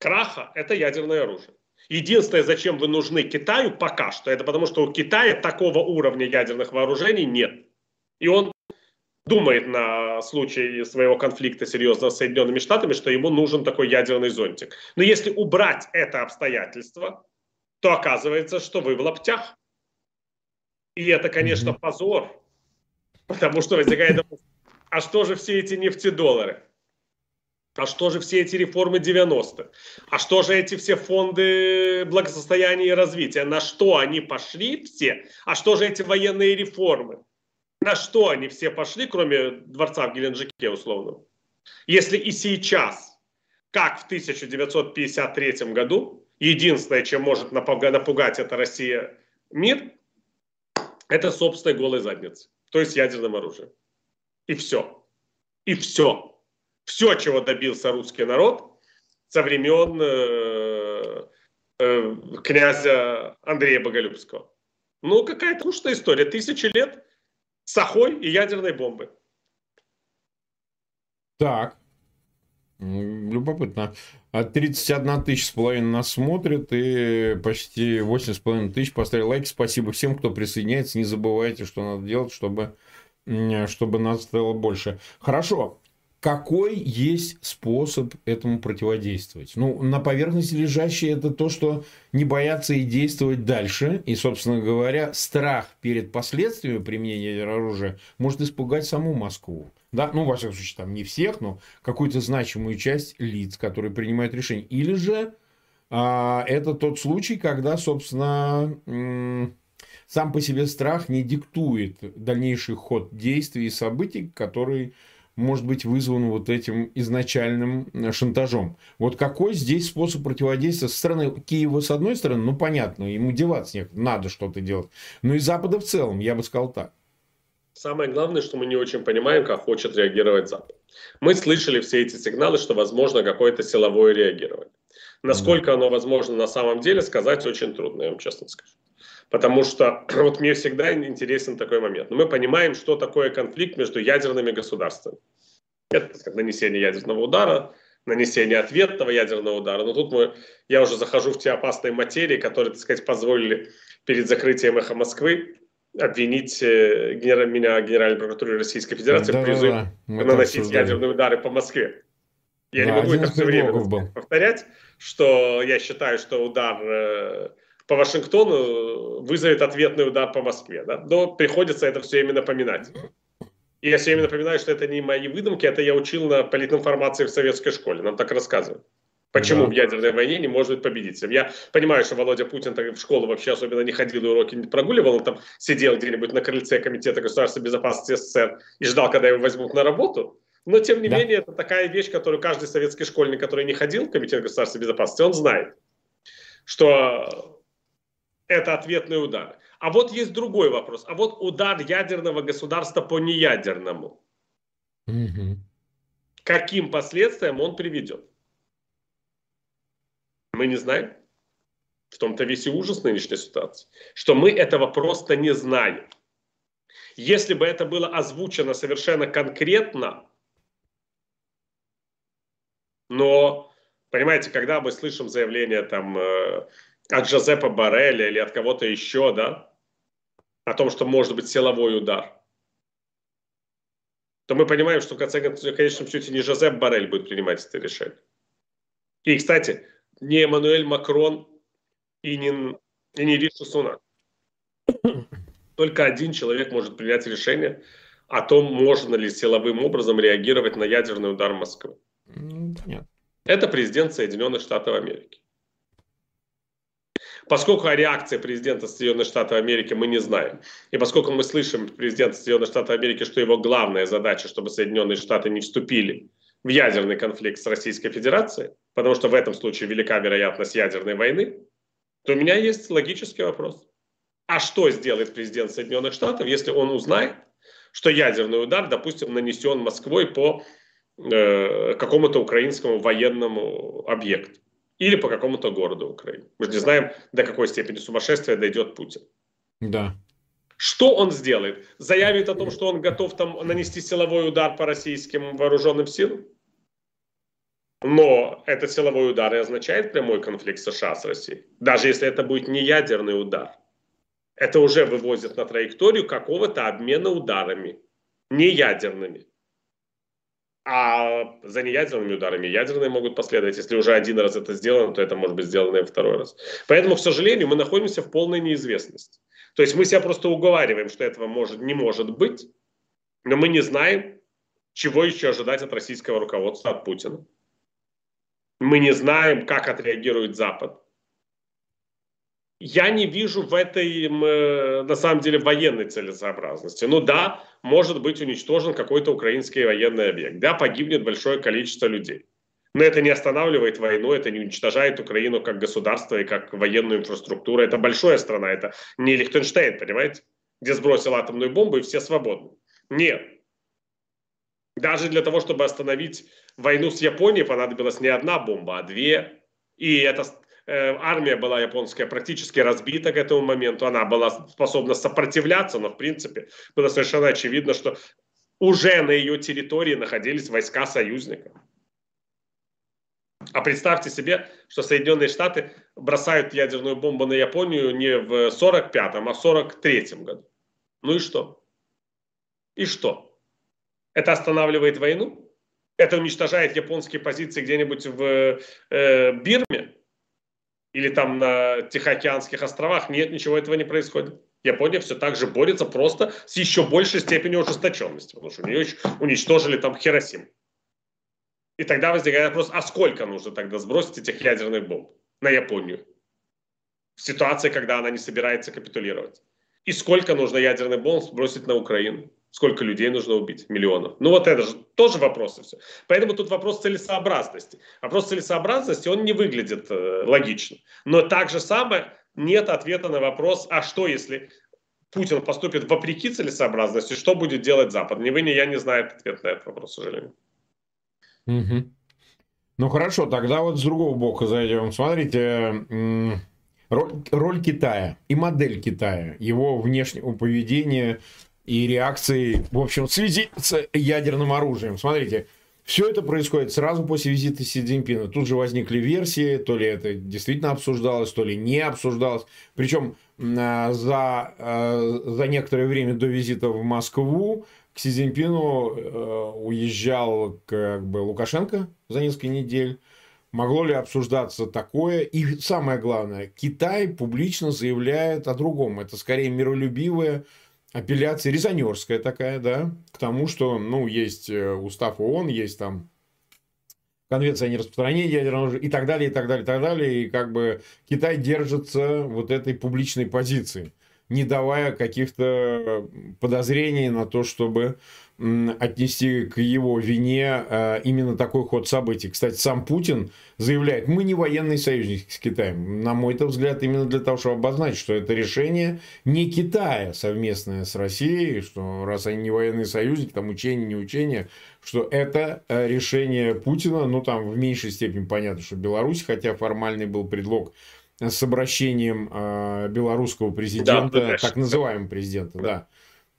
краха, это ядерное оружие. Единственное, зачем вы нужны Китаю пока что, это потому что у Китая такого уровня ядерных вооружений нет. И он думает на случай своего конфликта серьезно с Соединенными Штатами, что ему нужен такой ядерный зонтик. Но если убрать это обстоятельство, то оказывается, что вы в лаптях. И это, конечно, позор, потому что возникает а что же все эти нефтедоллары? А что же все эти реформы 90-х? А что же эти все фонды благосостояния и развития? На что они пошли все? А что же эти военные реформы? На что они все пошли, кроме дворца в Геленджике условно? Если и сейчас, как в 1953 году, единственное, чем может напугать это Россия мир, это собственной голой задницы, то есть ядерным оружием. И все. И все. Все, чего добился русский народ со времен э, э, князя Андрея Боголюбского. Ну, какая-то скучная история. Тысячи лет сахой и ядерной бомбы. Так. Любопытно. А 31 тысяч с половиной нас смотрит и почти 8 с половиной тысяч поставили лайки. Спасибо всем, кто присоединяется. Не забывайте, что надо делать, чтобы, чтобы нас стало больше. Хорошо какой есть способ этому противодействовать? Ну, на поверхности лежащее это то, что не бояться и действовать дальше. И, собственно говоря, страх перед последствиями применения оружия может испугать саму Москву. Да, ну, во всяком случае, там не всех, но какую-то значимую часть лиц, которые принимают решения. Или же а, это тот случай, когда, собственно, сам по себе страх не диктует дальнейший ход действий и событий, которые может быть вызван вот этим изначальным э, шантажом. Вот какой здесь способ противодействия со стороны Киева, с одной стороны, ну, понятно, ему деваться нет, надо что-то делать. Но и Запада в целом, я бы сказал так. Самое главное, что мы не очень понимаем, как хочет реагировать Запад. Мы слышали все эти сигналы, что возможно какое-то силовое реагирование. Насколько оно возможно на самом деле, сказать очень трудно, я вам честно скажу. Потому что вот мне всегда интересен такой момент. Но мы понимаем, что такое конфликт между ядерными государствами. Это как нанесение ядерного удара, нанесение ответного ядерного удара. Но тут мы, я уже захожу в те опасные материи, которые, так сказать, позволили перед закрытием «Эхо Москвы» обвинить э, генерал, меня Генеральной прокуратуры Российской Федерации да, в призыве да, да. наносить ядерные удары по Москве. Я да, не могу это все время повторять, что я считаю, что удар э, по Вашингтону вызовет ответный удар по Москве. Да? Но приходится это все время напоминать. И я все время напоминаю, что это не мои выдумки, это я учил на политинформации в советской школе. Нам так рассказывают. Почему да. в ядерной войне не может быть победителем? Я понимаю, что Володя Путин так в школу вообще особенно не ходил уроки не прогуливал. Он там сидел где-нибудь на крыльце Комитета государственной безопасности СССР и ждал, когда его возьмут на работу. Но, тем не да. менее, это такая вещь, которую каждый советский школьник, который не ходил в Комитет государственной безопасности, он знает, что это ответный удар. А вот есть другой вопрос. А вот удар ядерного государства по неядерному. Угу. Каким последствиям он приведет? Мы не знаем. В том-то весь и ужас нынешней ситуации. Что мы этого просто не знаем. Если бы это было озвучено совершенно конкретно, но, понимаете, когда мы слышим заявление там э, от Жозепа Барреля или от кого-то еще, да, о том, что может быть силовой удар, то мы понимаем, что в конце концов, в конечном счете не Жозеп Барель будет принимать это решение. И, кстати, не Эммануэль Макрон и не, и не Риша Сунак. Только один человек может принять решение о том, можно ли силовым образом реагировать на ядерный удар Москвы. Нет. Это президент Соединенных Штатов Америки. Поскольку о реакции президента Соединенных Штатов Америки мы не знаем, и поскольку мы слышим президента Соединенных Штатов Америки, что его главная задача, чтобы Соединенные Штаты не вступили в ядерный конфликт с Российской Федерацией, потому что в этом случае велика вероятность ядерной войны, то у меня есть логический вопрос. А что сделает президент Соединенных Штатов, если он узнает, что ядерный удар, допустим, нанесен Москвой по э, какому-то украинскому военному объекту или по какому-то городу Украины? Мы же не знаем, до какой степени сумасшествия дойдет Путин. Да. Что он сделает? Заявит о том, что он готов там нанести силовой удар по российским вооруженным силам? Но этот силовой удар и означает прямой конфликт США с Россией. Даже если это будет не ядерный удар. Это уже вывозит на траекторию какого-то обмена ударами. Не ядерными. А за неядерными ударами ядерные могут последовать. Если уже один раз это сделано, то это может быть сделано и второй раз. Поэтому, к сожалению, мы находимся в полной неизвестности. То есть мы себя просто уговариваем, что этого может, не может быть, но мы не знаем, чего еще ожидать от российского руководства, от Путина. Мы не знаем, как отреагирует Запад. Я не вижу в этой, на самом деле, военной целесообразности. Ну да, может быть уничтожен какой-то украинский военный объект. Да, погибнет большое количество людей. Но это не останавливает войну, это не уничтожает Украину как государство и как военную инфраструктуру. Это большая страна, это не Лихтенштейн, понимаете, где сбросил атомную бомбу и все свободны. Нет. Даже для того, чтобы остановить войну с Японией понадобилась не одна бомба, а две. И эта э, армия была японская практически разбита к этому моменту. Она была способна сопротивляться, но в принципе было совершенно очевидно, что уже на ее территории находились войска союзников. А представьте себе, что Соединенные Штаты бросают ядерную бомбу на Японию не в 45-м, а в 43-м году. Ну и что? И что? Это останавливает войну? это уничтожает японские позиции где-нибудь в э, Бирме или там на Тихоокеанских островах. Нет, ничего этого не происходит. Япония все так же борется просто с еще большей степенью ожесточенности, потому что у нее уничтожили там Хиросим. И тогда возникает вопрос, а сколько нужно тогда сбросить этих ядерных бомб на Японию? В ситуации, когда она не собирается капитулировать. И сколько нужно ядерных бомб сбросить на Украину? Сколько людей нужно убить? Миллионов. Ну вот это же тоже вопросы все. Поэтому тут вопрос целесообразности. Вопрос целесообразности, он не выглядит э, логично. Но так же самое нет ответа на вопрос, а что если Путин поступит вопреки целесообразности, что будет делать Запад? Ни вы, ни я не знаем ответ на этот вопрос, к сожалению. Угу. Ну хорошо, тогда вот с другого бока зайдем. Смотрите, роль, роль Китая и модель Китая, его внешнего поведения и реакции, в общем, в связи с ядерным оружием. Смотрите, все это происходит сразу после визита Си Цзиньпина. Тут же возникли версии, то ли это действительно обсуждалось, то ли не обсуждалось. Причем а, за, а, за некоторое время до визита в Москву к Си Цзиньпину э, уезжал как бы Лукашенко за несколько недель. Могло ли обсуждаться такое? И самое главное, Китай публично заявляет о другом. Это скорее миролюбивое апелляция резонерская такая, да, к тому, что, ну, есть э, устав ООН, есть там конвенция о нераспространении ядерного оружия и так далее, и так далее, и так далее. И как бы Китай держится вот этой публичной позиции, не давая каких-то подозрений на то, чтобы отнести к его вине э, именно такой ход событий. Кстати, сам Путин заявляет, мы не военный союзник с Китаем. На мой взгляд, именно для того, чтобы обозначить, что это решение не Китая совместное с Россией, что раз они не военный союзник, там учение, не учение, что это э, решение Путина, ну там в меньшей степени понятно, что Беларусь, хотя формальный был предлог с обращением э, белорусского президента, да, так называемого президента, да Да,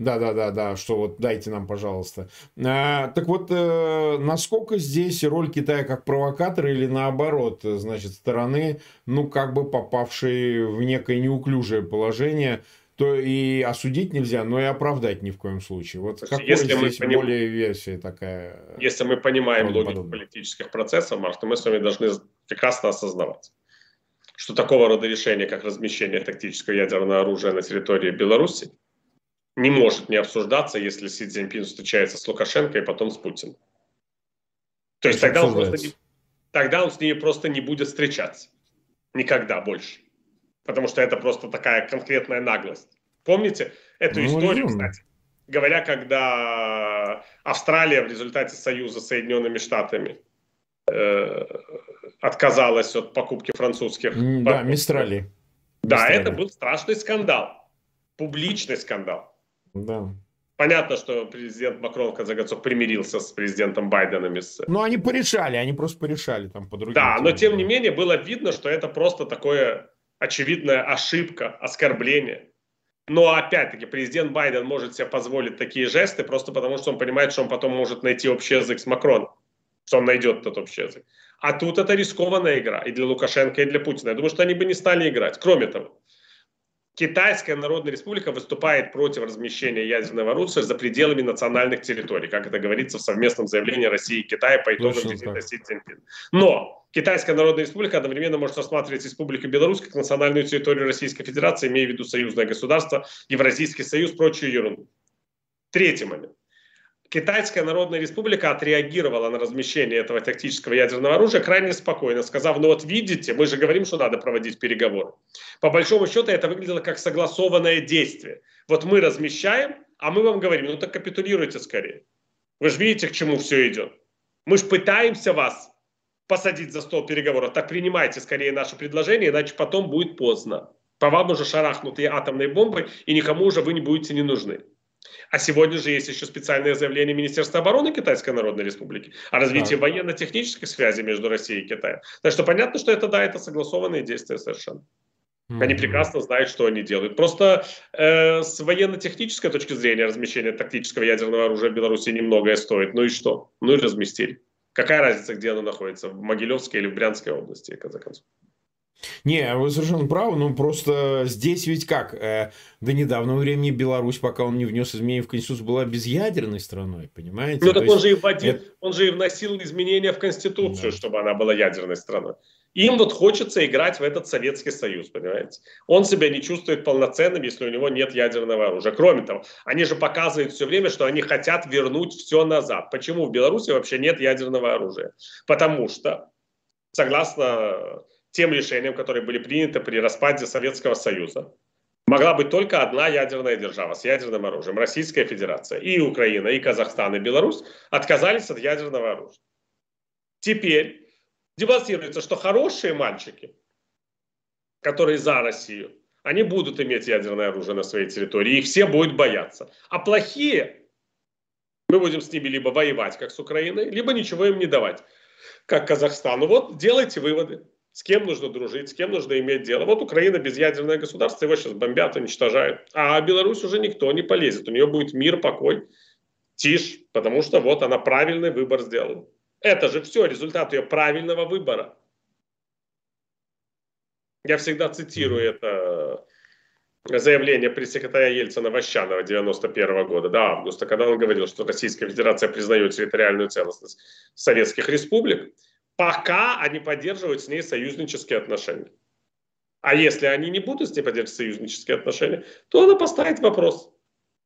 да, да, да, что вот дайте нам, пожалуйста. А, так вот, э, насколько здесь роль Китая как провокатора или наоборот, значит, стороны, ну, как бы попавшей в некое неуклюжее положение, то и осудить нельзя, но и оправдать ни в коем случае. Вот какой если здесь мы поним... более версия такая? Если мы понимаем логику политических процессов, Марк, то мы с вами должны прекрасно осознавать, что такого рода решения, как размещение тактического ядерного оружия на территории Беларуси, не может не обсуждаться, если Си Цзиньпин встречается с Лукашенко и потом с Путиным. То есть тогда он, просто не, тогда он с ними просто не будет встречаться. Никогда больше. Потому что это просто такая конкретная наглость. Помните эту ну, историю, кстати? Говоря, когда Австралия в результате союза с Соединенными Штатами э, отказалась от покупки французских... Да, Мистрали. Да, Мистрали. это был страшный скандал. Публичный скандал. Да. Понятно, что президент Макрон, в конце концов, примирился с президентом Байденом. Ну, они порешали, они просто порешали там по другим. Да, но тем не менее было видно, что это просто такое очевидная ошибка, оскорбление. Но опять-таки президент Байден может себе позволить такие жесты просто потому, что он понимает, что он потом может найти общий язык с Макроном, что он найдет этот общий язык. А тут это рискованная игра и для Лукашенко, и для Путина. Я думаю, что они бы не стали играть. Кроме того, Китайская Народная Республика выступает против размещения ядерного оружия за пределами национальных территорий, как это говорится в совместном заявлении России и Китая по итогам визита Си Цзиньпина. Но Китайская Народная Республика одновременно может рассматривать Республику Беларусь как национальную территорию Российской Федерации, имея в виду союзное государство, Евразийский союз, прочую ерунду. Третий момент. Китайская Народная Республика отреагировала на размещение этого тактического ядерного оружия крайне спокойно, сказав, ну вот видите, мы же говорим, что надо проводить переговоры. По большому счету это выглядело как согласованное действие. Вот мы размещаем, а мы вам говорим, ну так капитулируйте скорее. Вы же видите, к чему все идет. Мы же пытаемся вас посадить за стол переговоров, так принимайте скорее наше предложение, иначе потом будет поздно. По вам уже шарахнутые атомные бомбы, и никому уже вы не будете не нужны. А сегодня же есть еще специальное заявление Министерства обороны Китайской Народной Республики о развитии да. военно-технической связи между Россией и Китаем. Так что понятно, что это, да, это согласованные действия совершенно. Они прекрасно знают, что они делают. Просто э, с военно-технической точки зрения размещение тактического ядерного оружия в Беларуси немногое стоит. Ну и что? Ну и разместили. Какая разница, где оно находится? В Могилевской или в Брянской области, в конце концов? Не, вы совершенно правы, ну просто здесь ведь как, э, до недавнего времени Беларусь, пока он не внес изменения в Конституцию, была безъядерной страной, понимаете? Ну так он же, и вводил, это... он же и вносил изменения в Конституцию, да. чтобы она была ядерной страной. Им вот хочется играть в этот Советский Союз, понимаете? Он себя не чувствует полноценным, если у него нет ядерного оружия. Кроме того, они же показывают все время, что они хотят вернуть все назад. Почему в Беларуси вообще нет ядерного оружия? Потому что, согласно тем решениям, которые были приняты при распаде Советского Союза, могла быть только одна ядерная держава с ядерным оружием. Российская Федерация. И Украина, и Казахстан, и Беларусь отказались от ядерного оружия. Теперь демонстрируется, что хорошие мальчики, которые за Россию, они будут иметь ядерное оружие на своей территории, их все будут бояться. А плохие, мы будем с ними либо воевать, как с Украиной, либо ничего им не давать, как Казахстану. Вот делайте выводы. С кем нужно дружить, с кем нужно иметь дело. Вот Украина безъядерное государство, его сейчас бомбят, уничтожают. А Беларусь уже никто не полезет. У нее будет мир, покой, тишь, потому что вот она правильный выбор сделала. Это же все результат ее правильного выбора. Я всегда цитирую это заявление пресс-секретаря Ельцина Ващанова 91 года, до августа, когда он говорил, что Российская Федерация признает территориальную целостность советских республик, пока они поддерживают с ней союзнические отношения. А если они не будут с ней поддерживать союзнические отношения, то она поставит вопрос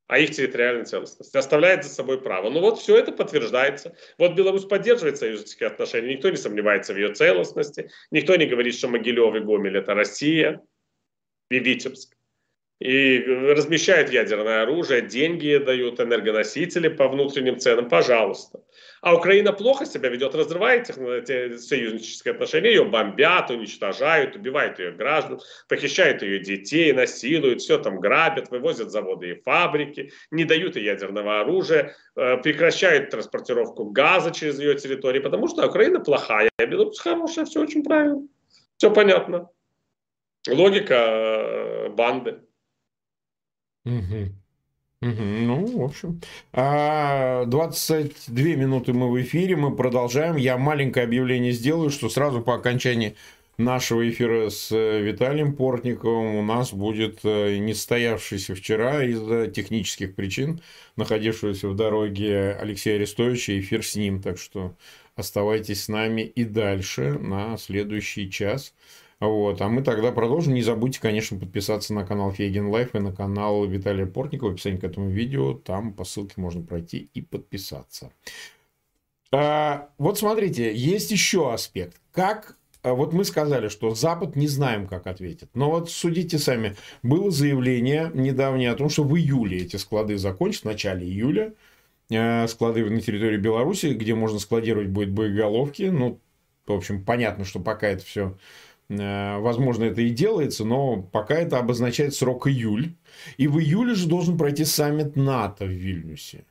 о их территориальной целостности, оставляет за собой право. Ну вот все это подтверждается. Вот Беларусь поддерживает союзнические отношения, никто не сомневается в ее целостности, никто не говорит, что Могилев и Гомель это Россия и Витебск. И размещают ядерное оружие, деньги дают, энергоносители по внутренним ценам, пожалуйста а Украина плохо себя ведет, разрывает эти союзнические отношения, ее бомбят, уничтожают, убивают ее граждан, похищают ее детей, насилуют, все там грабят, вывозят заводы и фабрики, не дают ей ядерного оружия, э, прекращают транспортировку газа через ее территорию, потому что Украина плохая, а Беларусь хорошая, все очень правильно, все понятно. Логика э, банды. Ну, в общем. 22 а, минуты мы в эфире, мы продолжаем. Я маленькое объявление сделаю, что сразу по окончании нашего эфира с э, Виталием Портниковым у нас будет э, не состоявшийся вчера из-за технических причин, находившегося в дороге Алексея Арестовича, эфир с ним. Так что оставайтесь с нами и дальше на следующий час. Вот. А мы тогда продолжим. Не забудьте, конечно, подписаться на канал Фейгин Live и на канал Виталия Портникова. В описании к этому видео. Там по ссылке можно пройти и подписаться. А, вот смотрите, есть еще аспект. Как а, вот мы сказали, что Запад не знаем, как ответит. Но вот судите сами. Было заявление недавнее о том, что в июле эти склады закончат, в начале июля. А, склады на территории Беларуси, где можно складировать будет боеголовки. Ну, в общем, понятно, что пока это все возможно, это и делается, но пока это обозначает срок июль. И в июле же должен пройти саммит НАТО в Вильнюсе.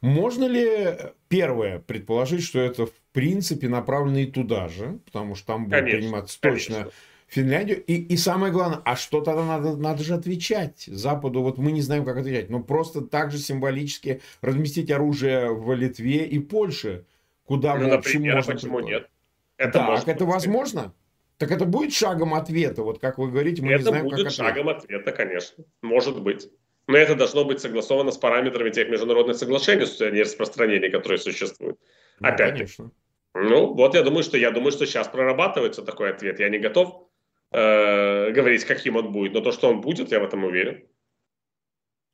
Можно ли, первое, предположить, что это в принципе направлено и туда же, потому что там будет приниматься точно конечно. Финляндию. И, и самое главное, а что тогда надо, надо же отвечать Западу? Вот мы не знаем, как отвечать. Но просто так же символически разместить оружие в Литве и Польше, куда ну, общем например, можно... почему нет? Это так, это возможно? Так это будет шагом ответа, вот как вы говорите, мы это не знаем, будет как шагом ответа, конечно, может быть. Но это должно быть согласовано с параметрами тех международных соглашений о нераспространении, которые существуют. Ну, Опять конечно. Ну, вот я думаю, что я думаю, что сейчас прорабатывается такой ответ. Я не готов э, говорить, каким он будет, но то, что он будет, я в этом уверен.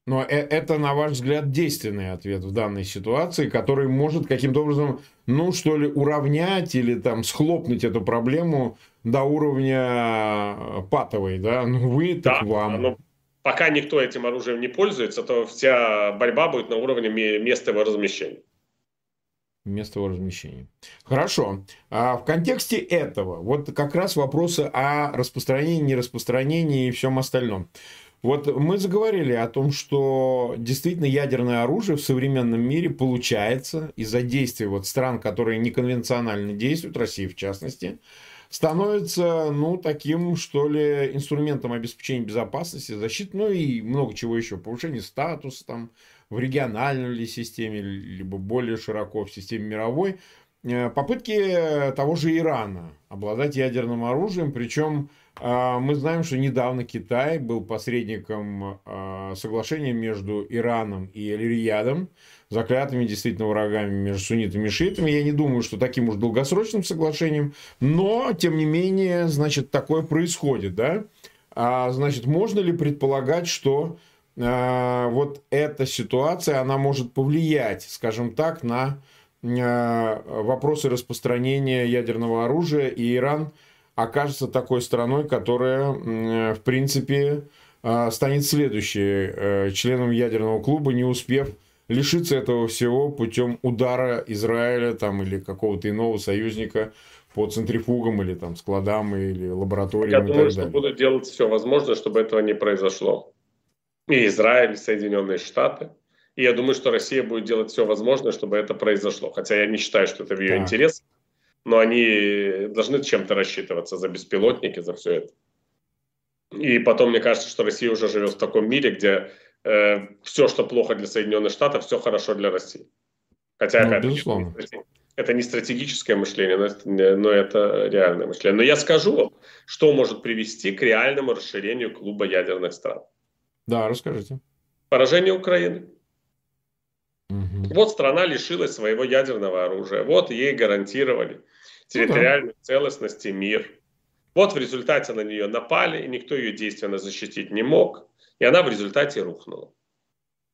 Но э, это, на ваш взгляд, действенный ответ в данной ситуации, который может каким-то образом, ну, что ли, уравнять или там схлопнуть эту проблему до уровня э, патовой, да? Ну, вы, так да, вам. Но пока никто этим оружием не пользуется, то вся борьба будет на уровне места его размещения. Место его размещения. Хорошо. А в контексте этого, вот как раз вопросы о распространении, нераспространении и всем остальном. Вот мы заговорили о том, что действительно ядерное оружие в современном мире получается из-за действия вот стран, которые неконвенционально действуют, России в частности, становится, ну, таким, что ли, инструментом обеспечения безопасности, защиты, ну и много чего еще, повышение статуса там в региональной ли системе, либо более широко в системе мировой. Э, попытки того же Ирана обладать ядерным оружием, причем э, мы знаем, что недавно Китай был посредником э, соглашения между Ираном и Эль-Риядом, заклятыми действительно врагами между суннитами и шиитами. Я не думаю, что таким уж долгосрочным соглашением, но, тем не менее, значит, такое происходит, да? А, значит, можно ли предполагать, что а, вот эта ситуация, она может повлиять, скажем так, на а, вопросы распространения ядерного оружия, и Иран окажется такой страной, которая, в принципе, а, станет следующей э, членом ядерного клуба, не успев лишиться этого всего путем удара Израиля там, или какого-то иного союзника по центрифугам или там складам или лабораториям. Я думаю, что будут делать все возможное, чтобы этого не произошло. И Израиль, и Соединенные Штаты. И я думаю, что Россия будет делать все возможное, чтобы это произошло. Хотя я не считаю, что это в ее да. интересах. Но они должны чем-то рассчитываться за беспилотники, за все это. И потом, мне кажется, что Россия уже живет в таком мире, где э, все, что плохо для Соединенных Штатов, все хорошо для России. Хотя, ну, опять безусловно. это не стратегическое мышление, но это, но это реальное мышление. Но я скажу вам, что может привести к реальному расширению клуба ядерных стран. Да, расскажите. Поражение Украины. Угу. Вот страна лишилась своего ядерного оружия. Вот ей гарантировали территориальную ну, да. целостность и мир. Вот в результате на нее напали, и никто ее действенно защитить не мог и она в результате рухнула.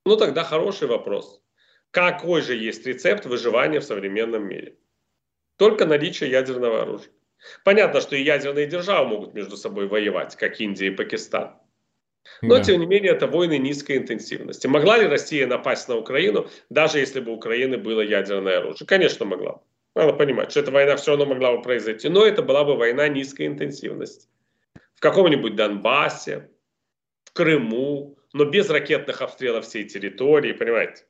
Ну тогда хороший вопрос. Какой же есть рецепт выживания в современном мире? Только наличие ядерного оружия. Понятно, что и ядерные державы могут между собой воевать, как Индия и Пакистан. Но, да. тем не менее, это войны низкой интенсивности. Могла ли Россия напасть на Украину, даже если бы у Украины было ядерное оружие? Конечно, могла. Надо понимать, что эта война все равно могла бы произойти. Но это была бы война низкой интенсивности. В каком-нибудь Донбассе, в Крыму, но без ракетных обстрелов всей территории, понимаете?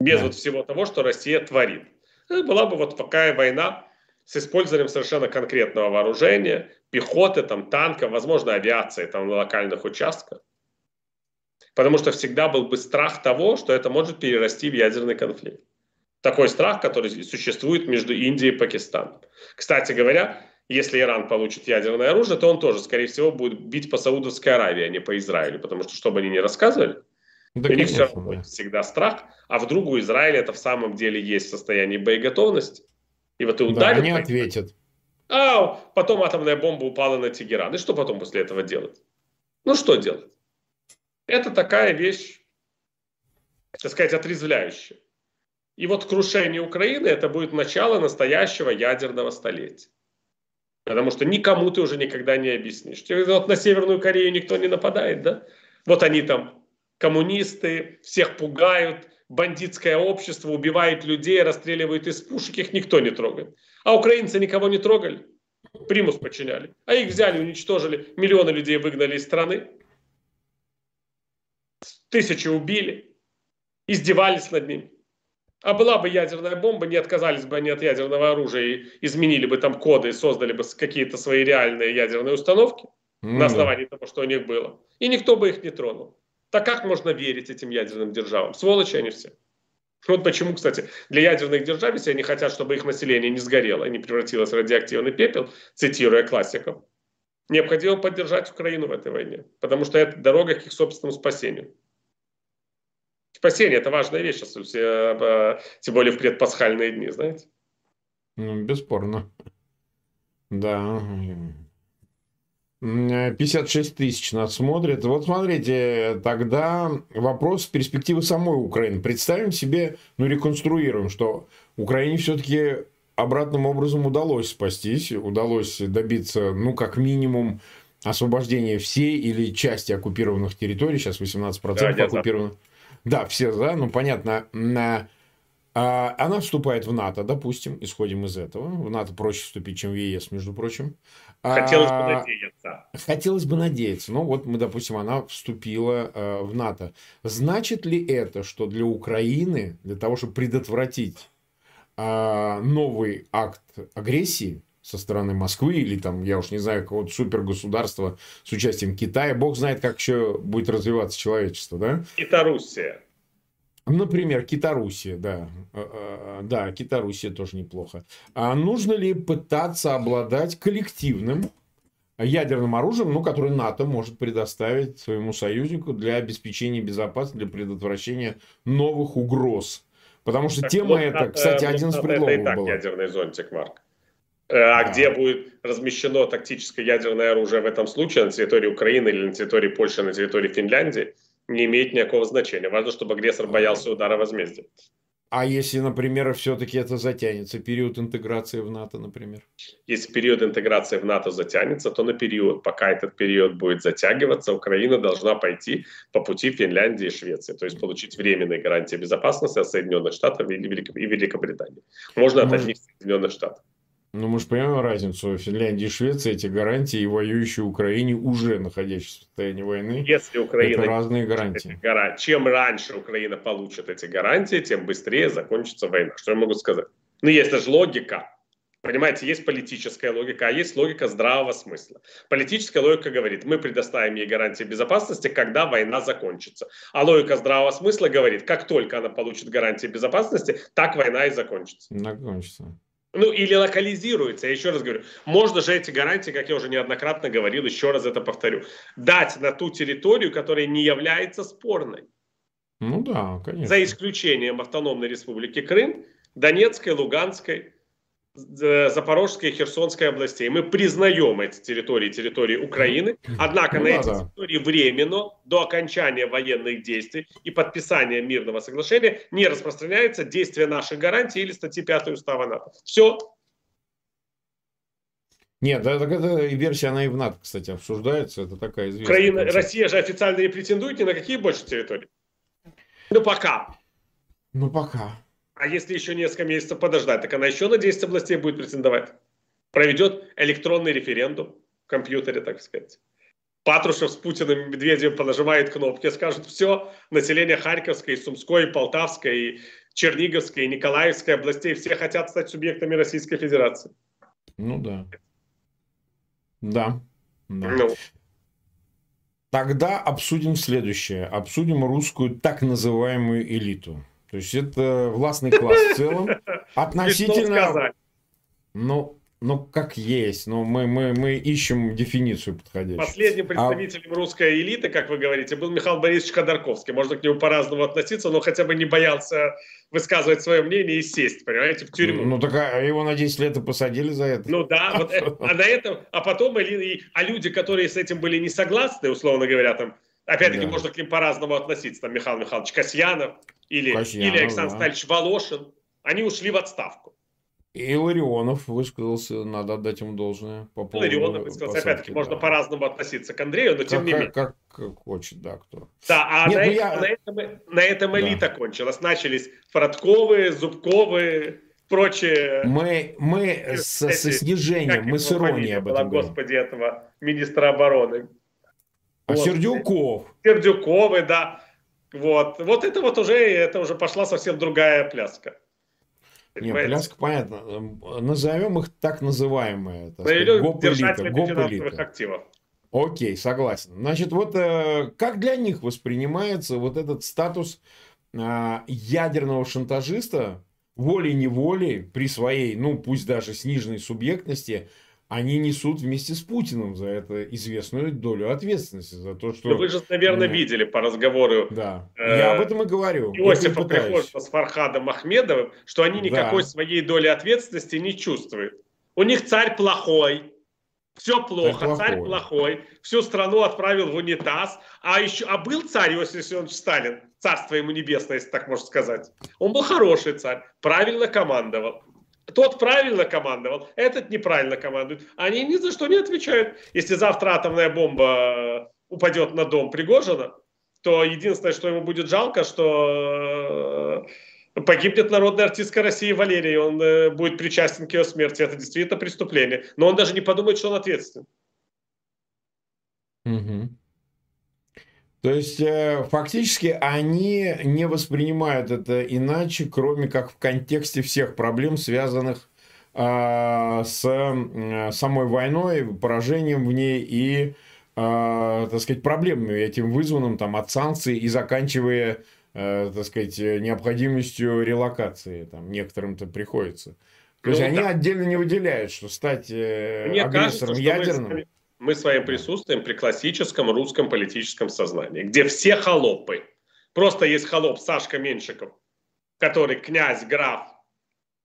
Без да. вот всего того, что Россия творит. Это была бы вот такая война с использованием совершенно конкретного вооружения, пехоты, там, танков, возможно, авиации там, на локальных участках. Потому что всегда был бы страх того, что это может перерасти в ядерный конфликт. Такой страх, который существует между Индией и Пакистаном. Кстати говоря, если Иран получит ядерное оружие, то он тоже, скорее всего, будет бить по Саудовской Аравии, а не по Израилю. Потому что, чтобы они не рассказывали, да, у них все равно да. всегда страх. А вдруг у Израиля это в самом деле есть состояние боеготовности? И вот и ударят. Да, они ответят. А потом атомная бомба упала на Тегеран. И что потом после этого делать? Ну что делать? Это такая вещь, так сказать, отрезвляющая. И вот крушение Украины это будет начало настоящего ядерного столетия. Потому что никому ты уже никогда не объяснишь. Вот на Северную Корею никто не нападает, да? Вот они там коммунисты, всех пугают, бандитское общество убивает людей, расстреливают из пушек, их никто не трогает. А украинцы никого не трогали, примус подчиняли. А их взяли, уничтожили, миллионы людей выгнали из страны тысячи убили, издевались над ним. А была бы ядерная бомба, не отказались бы они от ядерного оружия и изменили бы там коды и создали бы какие-то свои реальные ядерные установки mm-hmm. на основании того, что у них было. И никто бы их не тронул. Так как можно верить этим ядерным державам? Сволочи они все. Вот почему, кстати, для ядерных держав, если они хотят, чтобы их население не сгорело, не превратилось в радиоактивный пепел, цитируя классиков, необходимо поддержать Украину в этой войне, потому что это дорога к их собственному спасению. Спасение – это важная вещь, э, тем более в предпасхальные дни, знаете. Ну, бесспорно. Да. 56 тысяч нас смотрят. Вот смотрите, тогда вопрос перспективы самой Украины. Представим себе, ну реконструируем, что Украине все-таки обратным образом удалось спастись, удалось добиться, ну как минимум, освобождения всей или части оккупированных территорий. Сейчас 18% да, оккупированных. Да, все за, ну понятно. На, а, она вступает в НАТО, допустим, исходим из этого. В НАТО проще вступить, чем в ЕС, между прочим. Хотелось а, бы надеяться. Хотелось бы надеяться. Ну вот мы, допустим, она вступила а, в НАТО. Значит ли это, что для Украины, для того, чтобы предотвратить а, новый акт агрессии, со стороны Москвы или там, я уж не знаю, какого-то супергосударства с участием Китая. Бог знает, как еще будет развиваться человечество, да? Китаруссия. Например, Китаруссия, да. Э, э, да, Китаруссия тоже неплохо. А нужно ли пытаться обладать коллективным ядерным оружием, ну, которое НАТО может предоставить своему союзнику для обеспечения безопасности, для предотвращения новых угроз? Потому что так тема вот, эта, кстати, один из предлогов это и так был. ядерный зонтик, Марк. Э, а где будет размещено тактическое ядерное оружие в этом случае, на территории Украины или на территории Польши, на территории Финляндии, не имеет никакого значения. Важно, чтобы агрессор боялся удара возмездия. А если, например, все-таки это затянется, период интеграции в НАТО, например? Если период интеграции в НАТО затянется, то на период, пока этот период будет затягиваться, Украина должна пойти по пути Финляндии и Швеции, то есть получить временные гарантии безопасности от Соединенных Штатов и Великобритании. Можно от одних Соединенных Штатов. Ну, мы же понимаем разницу. Финляндия и Швеция эти гарантии, и воюющие Украине уже находящиеся в состоянии войны. Если Украина... Это разные гарантии. Гара... Чем раньше Украина получит эти гарантии, тем быстрее закончится война. Что я могу сказать? Ну, есть же логика. Понимаете, есть политическая логика, а есть логика здравого смысла. Политическая логика говорит, мы предоставим ей гарантии безопасности, когда война закончится. А логика здравого смысла говорит, как только она получит гарантии безопасности, так война и закончится. Закончится. Ну, или локализируется. Я еще раз говорю, можно же эти гарантии, как я уже неоднократно говорил, еще раз это повторю, дать на ту территорию, которая не является спорной. Ну да, конечно. За исключением автономной республики Крым, Донецкой, Луганской, Запорожской и Херсонской областей. Мы признаем эти территории, территории Украины, однако ну, на да, эти территории временно, до окончания военных действий и подписания мирного соглашения не распространяется действие наших гарантий или статьи 5 Устава НАТО. Все. Нет, эта версия, она и в НАТО, кстати, обсуждается. Это такая известная. Украина, Россия же официально не претендует ни на какие больше территории. Ну, пока. Ну, пока. А если еще несколько месяцев подождать, так она еще на 10 областей будет претендовать. Проведет электронный референдум в компьютере, так сказать. Патрушев с Путиным и Медведевым понажимает кнопки, скажут, все, население Харьковской, Сумской, Полтавской, Черниговской, Николаевской областей, все хотят стать субъектами Российской Федерации. Ну да. Да. да. Ну. Тогда обсудим следующее. Обсудим русскую так называемую элиту. То есть это властный класс в целом. Относительно... Ну, ну, как есть. Но мы, мы, мы ищем дефиницию подходящую. Последним а представителем а... русской элиты, как вы говорите, был Михаил Борисович Ходорковский. Можно к нему по-разному относиться, но хотя бы не боялся высказывать свое мнение и сесть, понимаете, в тюрьму. Ну, так а его на 10 лет и посадили за это. Ну да, вот, э, а на этом, а потом, а люди, которые с этим были не согласны, условно говоря, там, опять-таки, да. можно к ним по-разному относиться, там, Михаил Михайлович Касьянов или, Касьянов, или Александр да. Стальевич Волошин, они ушли в отставку. И Ларионов высказался, надо отдать ему должное. По поводу Ларионов высказался, опять-таки, да. можно по-разному относиться к Андрею, но тем как, не менее. Как, как хочет, да, кто. Да, а Нет, на, ну я... на, этом, на этом элита да. кончилась. Начались Фродковы, Зубковы, прочие. Мы, мы эти, со, со снижением, мы с иронией об этом была, Господи, этого министра обороны. А вот. Сердюков. Сердюковы, да. Вот. вот это вот уже, это уже пошла совсем другая пляска. Не, пляска, понятно. Назовем их так называемые. Так сказать, гоп-элита. Гоп активов. Окей, согласен. Значит, вот э, как для них воспринимается вот этот статус э, ядерного шантажиста волей-неволей при своей, ну пусть даже сниженной субъектности, они несут вместе с Путиным за это известную долю ответственности. За то, что... Ну, вы же, наверное, видели по разговору. Да, э, я об этом и говорю. Иосифа Приходько с Фархадом Ахмедовым, что они никакой да. своей доли ответственности не чувствуют. У них царь плохой, все плохо, царь, царь плохой, всю страну отправил в унитаз. А еще, а был царь Иосиф Виссарионович Сталин, царство ему небесное, если так можно сказать. Он был хороший царь, правильно командовал. Тот правильно командовал, этот неправильно командует. Они ни за что не отвечают. Если завтра атомная бомба упадет на дом Пригожина, то единственное, что ему будет жалко, что э, погибнет народная артистка России Валерия, и он э, будет причастен к ее смерти. Это действительно преступление. Но он даже не подумает, что он ответственен. Угу. То есть, э, фактически, они не воспринимают это иначе, кроме как в контексте всех проблем, связанных а, с самой войной, поражением в ней и, а, так сказать, проблемами этим вызванным там, от санкций и заканчивая, э, так сказать, необходимостью релокации. Там, некоторым-то приходится. То есть, ну, они да. отдельно не выделяют, что стать э, Мне агрессором кажется, ядерным... Мы мы своим присутствием при классическом русском политическом сознании, где все холопы. Просто есть холоп Сашка Меньшиков, который князь, граф.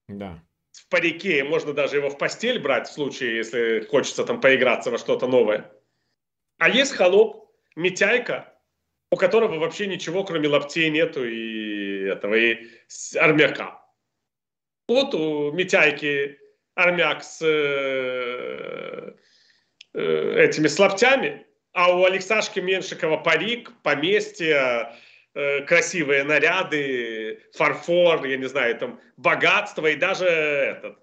Да. В парике, можно даже его в постель брать в случае, если хочется там поиграться во что-то новое. А есть холоп, Митяйка, у которого вообще ничего, кроме лаптей нету и этого, и армяка. Вот у Митяйки армяк с Э, этими слаптями, а у Алексашки Меншикова парик, поместье, э, красивые наряды, фарфор, я не знаю, там богатство и даже этот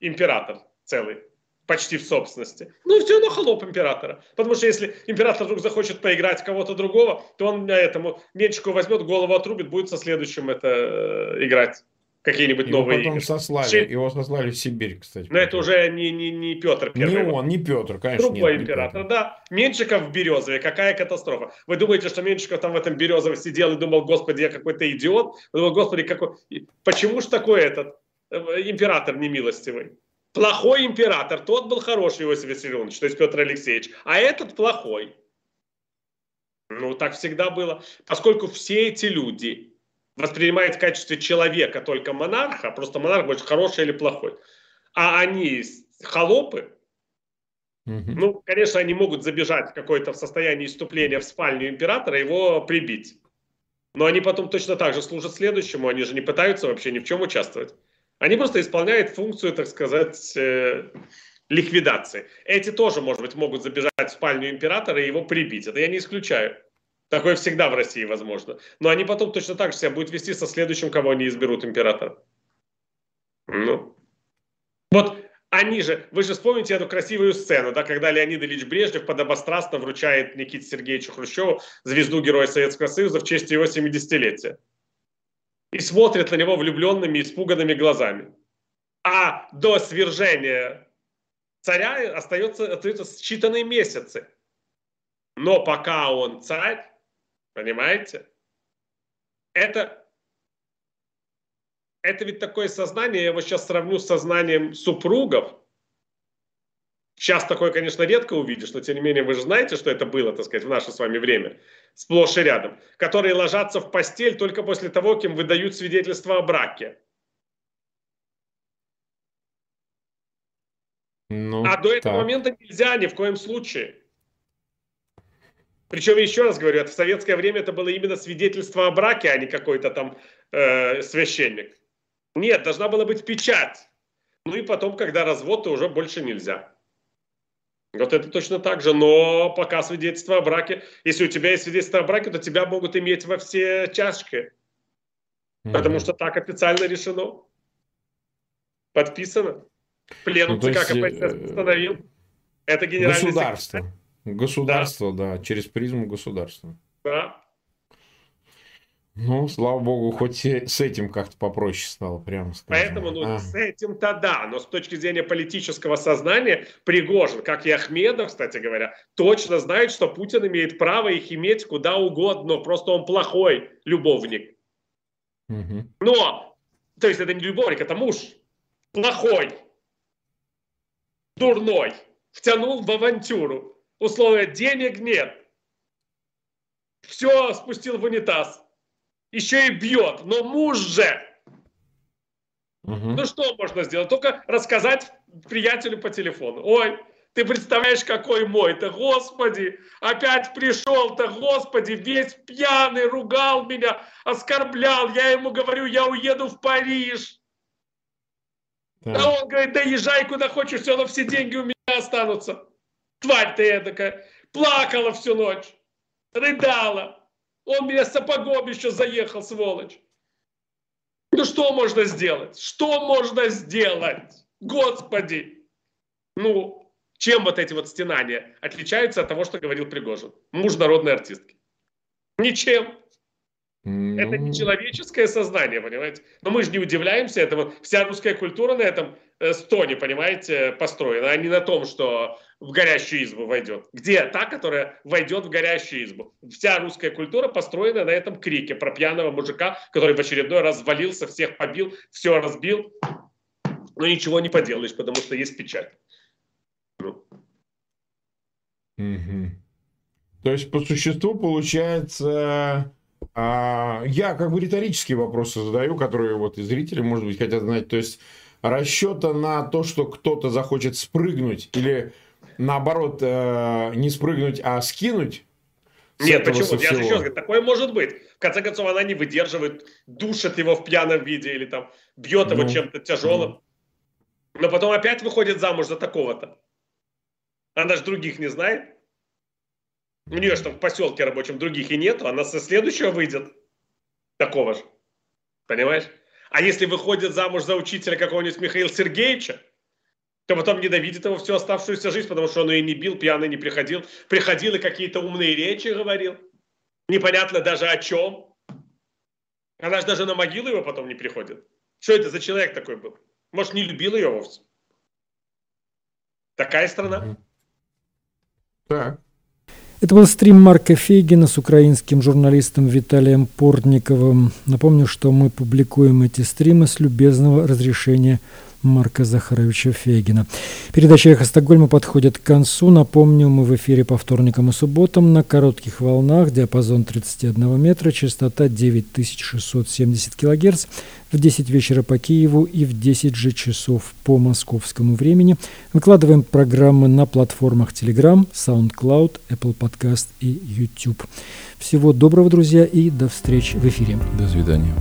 император целый почти в собственности. Ну, все равно холоп императора. Потому что если император вдруг захочет поиграть кого-то другого, то он этому Менчику возьмет, голову отрубит, будет со следующим это э, играть какие-нибудь его новые потом игры. сослали, Ши... его сослали в Сибирь, кстати. Но это уже не, не, не Петр Первый. Не он, не Петр, конечно. Другой нет, император, не да. Меньшиков в Березове, какая катастрофа. Вы думаете, что Меньшиков там в этом Березове сидел и думал, господи, я какой-то идиот? Думал, господи, какой... Почему ж такой этот э, император немилостивый? Плохой император, тот был хороший Иосиф Виссарионович, то есть Петр Алексеевич, а этот плохой. Ну, так всегда было. Поскольку все эти люди, воспринимает в качестве человека только монарха, просто монарх будет хороший или плохой. А они холопы, угу. ну, конечно, они могут забежать в какое-то состояние иступления в спальню императора, его прибить. Но они потом точно так же служат следующему, они же не пытаются вообще ни в чем участвовать. Они просто исполняют функцию, так сказать, э, ликвидации. Эти тоже, может быть, могут забежать в спальню императора и его прибить. Это я не исключаю. Такое всегда в России возможно. Но они потом точно так же себя будут вести со следующим, кого они изберут императора. Ну. Вот они же, вы же вспомните эту красивую сцену, да, когда Леонид Ильич Брежнев подобострастно вручает Никите Сергеевичу Хрущеву звезду Героя Советского Союза в честь его 70-летия. И смотрит на него влюбленными, испуганными глазами. А до свержения царя остается, остается считанные месяцы. Но пока он царь, понимаете, это, это ведь такое сознание, я его сейчас сравню с сознанием супругов. Сейчас такое, конечно, редко увидишь, но тем не менее вы же знаете, что это было, так сказать, в наше с вами время, сплошь и рядом, которые ложатся в постель только после того, кем выдают свидетельство о браке. Ну, а до этого так. момента нельзя ни в коем случае. Причем, еще раз говорю, это в советское время это было именно свидетельство о браке, а не какой-то там э, священник. Нет, должна была быть печать. Ну и потом, когда развод, то уже больше нельзя. Вот это точно так же, но пока свидетельство о браке, если у тебя есть свидетельство о браке, то тебя могут иметь во все чашки. Mm-hmm. Потому что так официально решено. Подписано. Пленум ну, ЦК КПСС установил. Это генеральный Государство. Секретарь. Государство, да. да, через призму государства. Да. Ну, слава богу, хоть с этим как-то попроще стало, прямо скажем. Поэтому, ну, а. с этим-то да, но с точки зрения политического сознания, Пригожин, как и Ахмедов, кстати говоря, точно знает, что Путин имеет право их иметь куда угодно, просто он плохой любовник. Угу. Но, то есть это не любовник, это муж плохой, дурной, втянул в авантюру. Условия денег нет. Все спустил в унитаз. Еще и бьет. Но муж же. Угу. Ну что можно сделать? Только рассказать приятелю по телефону. Ой, ты представляешь, какой мой-то, господи, опять пришел-то, господи, весь пьяный, ругал меня, оскорблял. Я ему говорю, я уеду в Париж. Да. А он говорит, да езжай куда хочешь, все равно все деньги у меня останутся. Тварь ты эдакая. Плакала всю ночь. Рыдала. Он меня сапогом еще заехал, сволочь. Ну что можно сделать? Что можно сделать? Господи! Ну, чем вот эти вот стенания отличаются от того, что говорил Пригожин? Муж народной артистки. Ничем. Ну... Это не человеческое сознание, понимаете? Но мы же не удивляемся этому. Вся русская культура на этом э, стоне, понимаете, построена, а не на том, что в горящую избу войдет. Где та, которая войдет в горящую избу? Вся русская культура построена на этом крике про пьяного мужика, который в очередной раз валился, всех побил, все разбил. Но ничего не поделаешь, потому что есть печать. Ну. Угу. То есть, по существу, получается, а, я как бы риторические вопросы задаю, которые вот и зрители, может быть, хотят знать. То есть расчета на то, что кто-то захочет спрыгнуть или наоборот э, не спрыгнуть, а скинуть. Нет, почему? Я же еще говорю, такое может быть. В конце концов, она не выдерживает, душит его в пьяном виде или там бьет его ну, чем-то тяжелым. Ну. Но потом опять выходит замуж за такого-то. Она же других не знает. У нее же там в поселке рабочем других и нету, она со следующего выйдет такого же. Понимаешь? А если выходит замуж за учителя какого-нибудь Михаила Сергеевича, то потом ненавидит его всю оставшуюся жизнь, потому что он ее не бил, пьяный не приходил. Приходил и какие-то умные речи говорил. Непонятно даже о чем. Она же даже на могилу его потом не приходит. Что это за человек такой был? Может, не любил ее вовсе? Такая страна. Так. Это был стрим Марка Фейгина с украинским журналистом Виталием Портниковым. Напомню, что мы публикуем эти стримы с любезного разрешения Марка Захаровича Фейгина. Передача «Эхо Стокгольма» подходит к концу. Напомню, мы в эфире по вторникам и субботам на коротких волнах, диапазон 31 метра, частота 9670 кГц, в 10 вечера по Киеву и в 10 же часов по московскому времени. Выкладываем программы на платформах Telegram, SoundCloud, Apple Podcast и YouTube. Всего доброго, друзья, и до встречи в эфире. До свидания.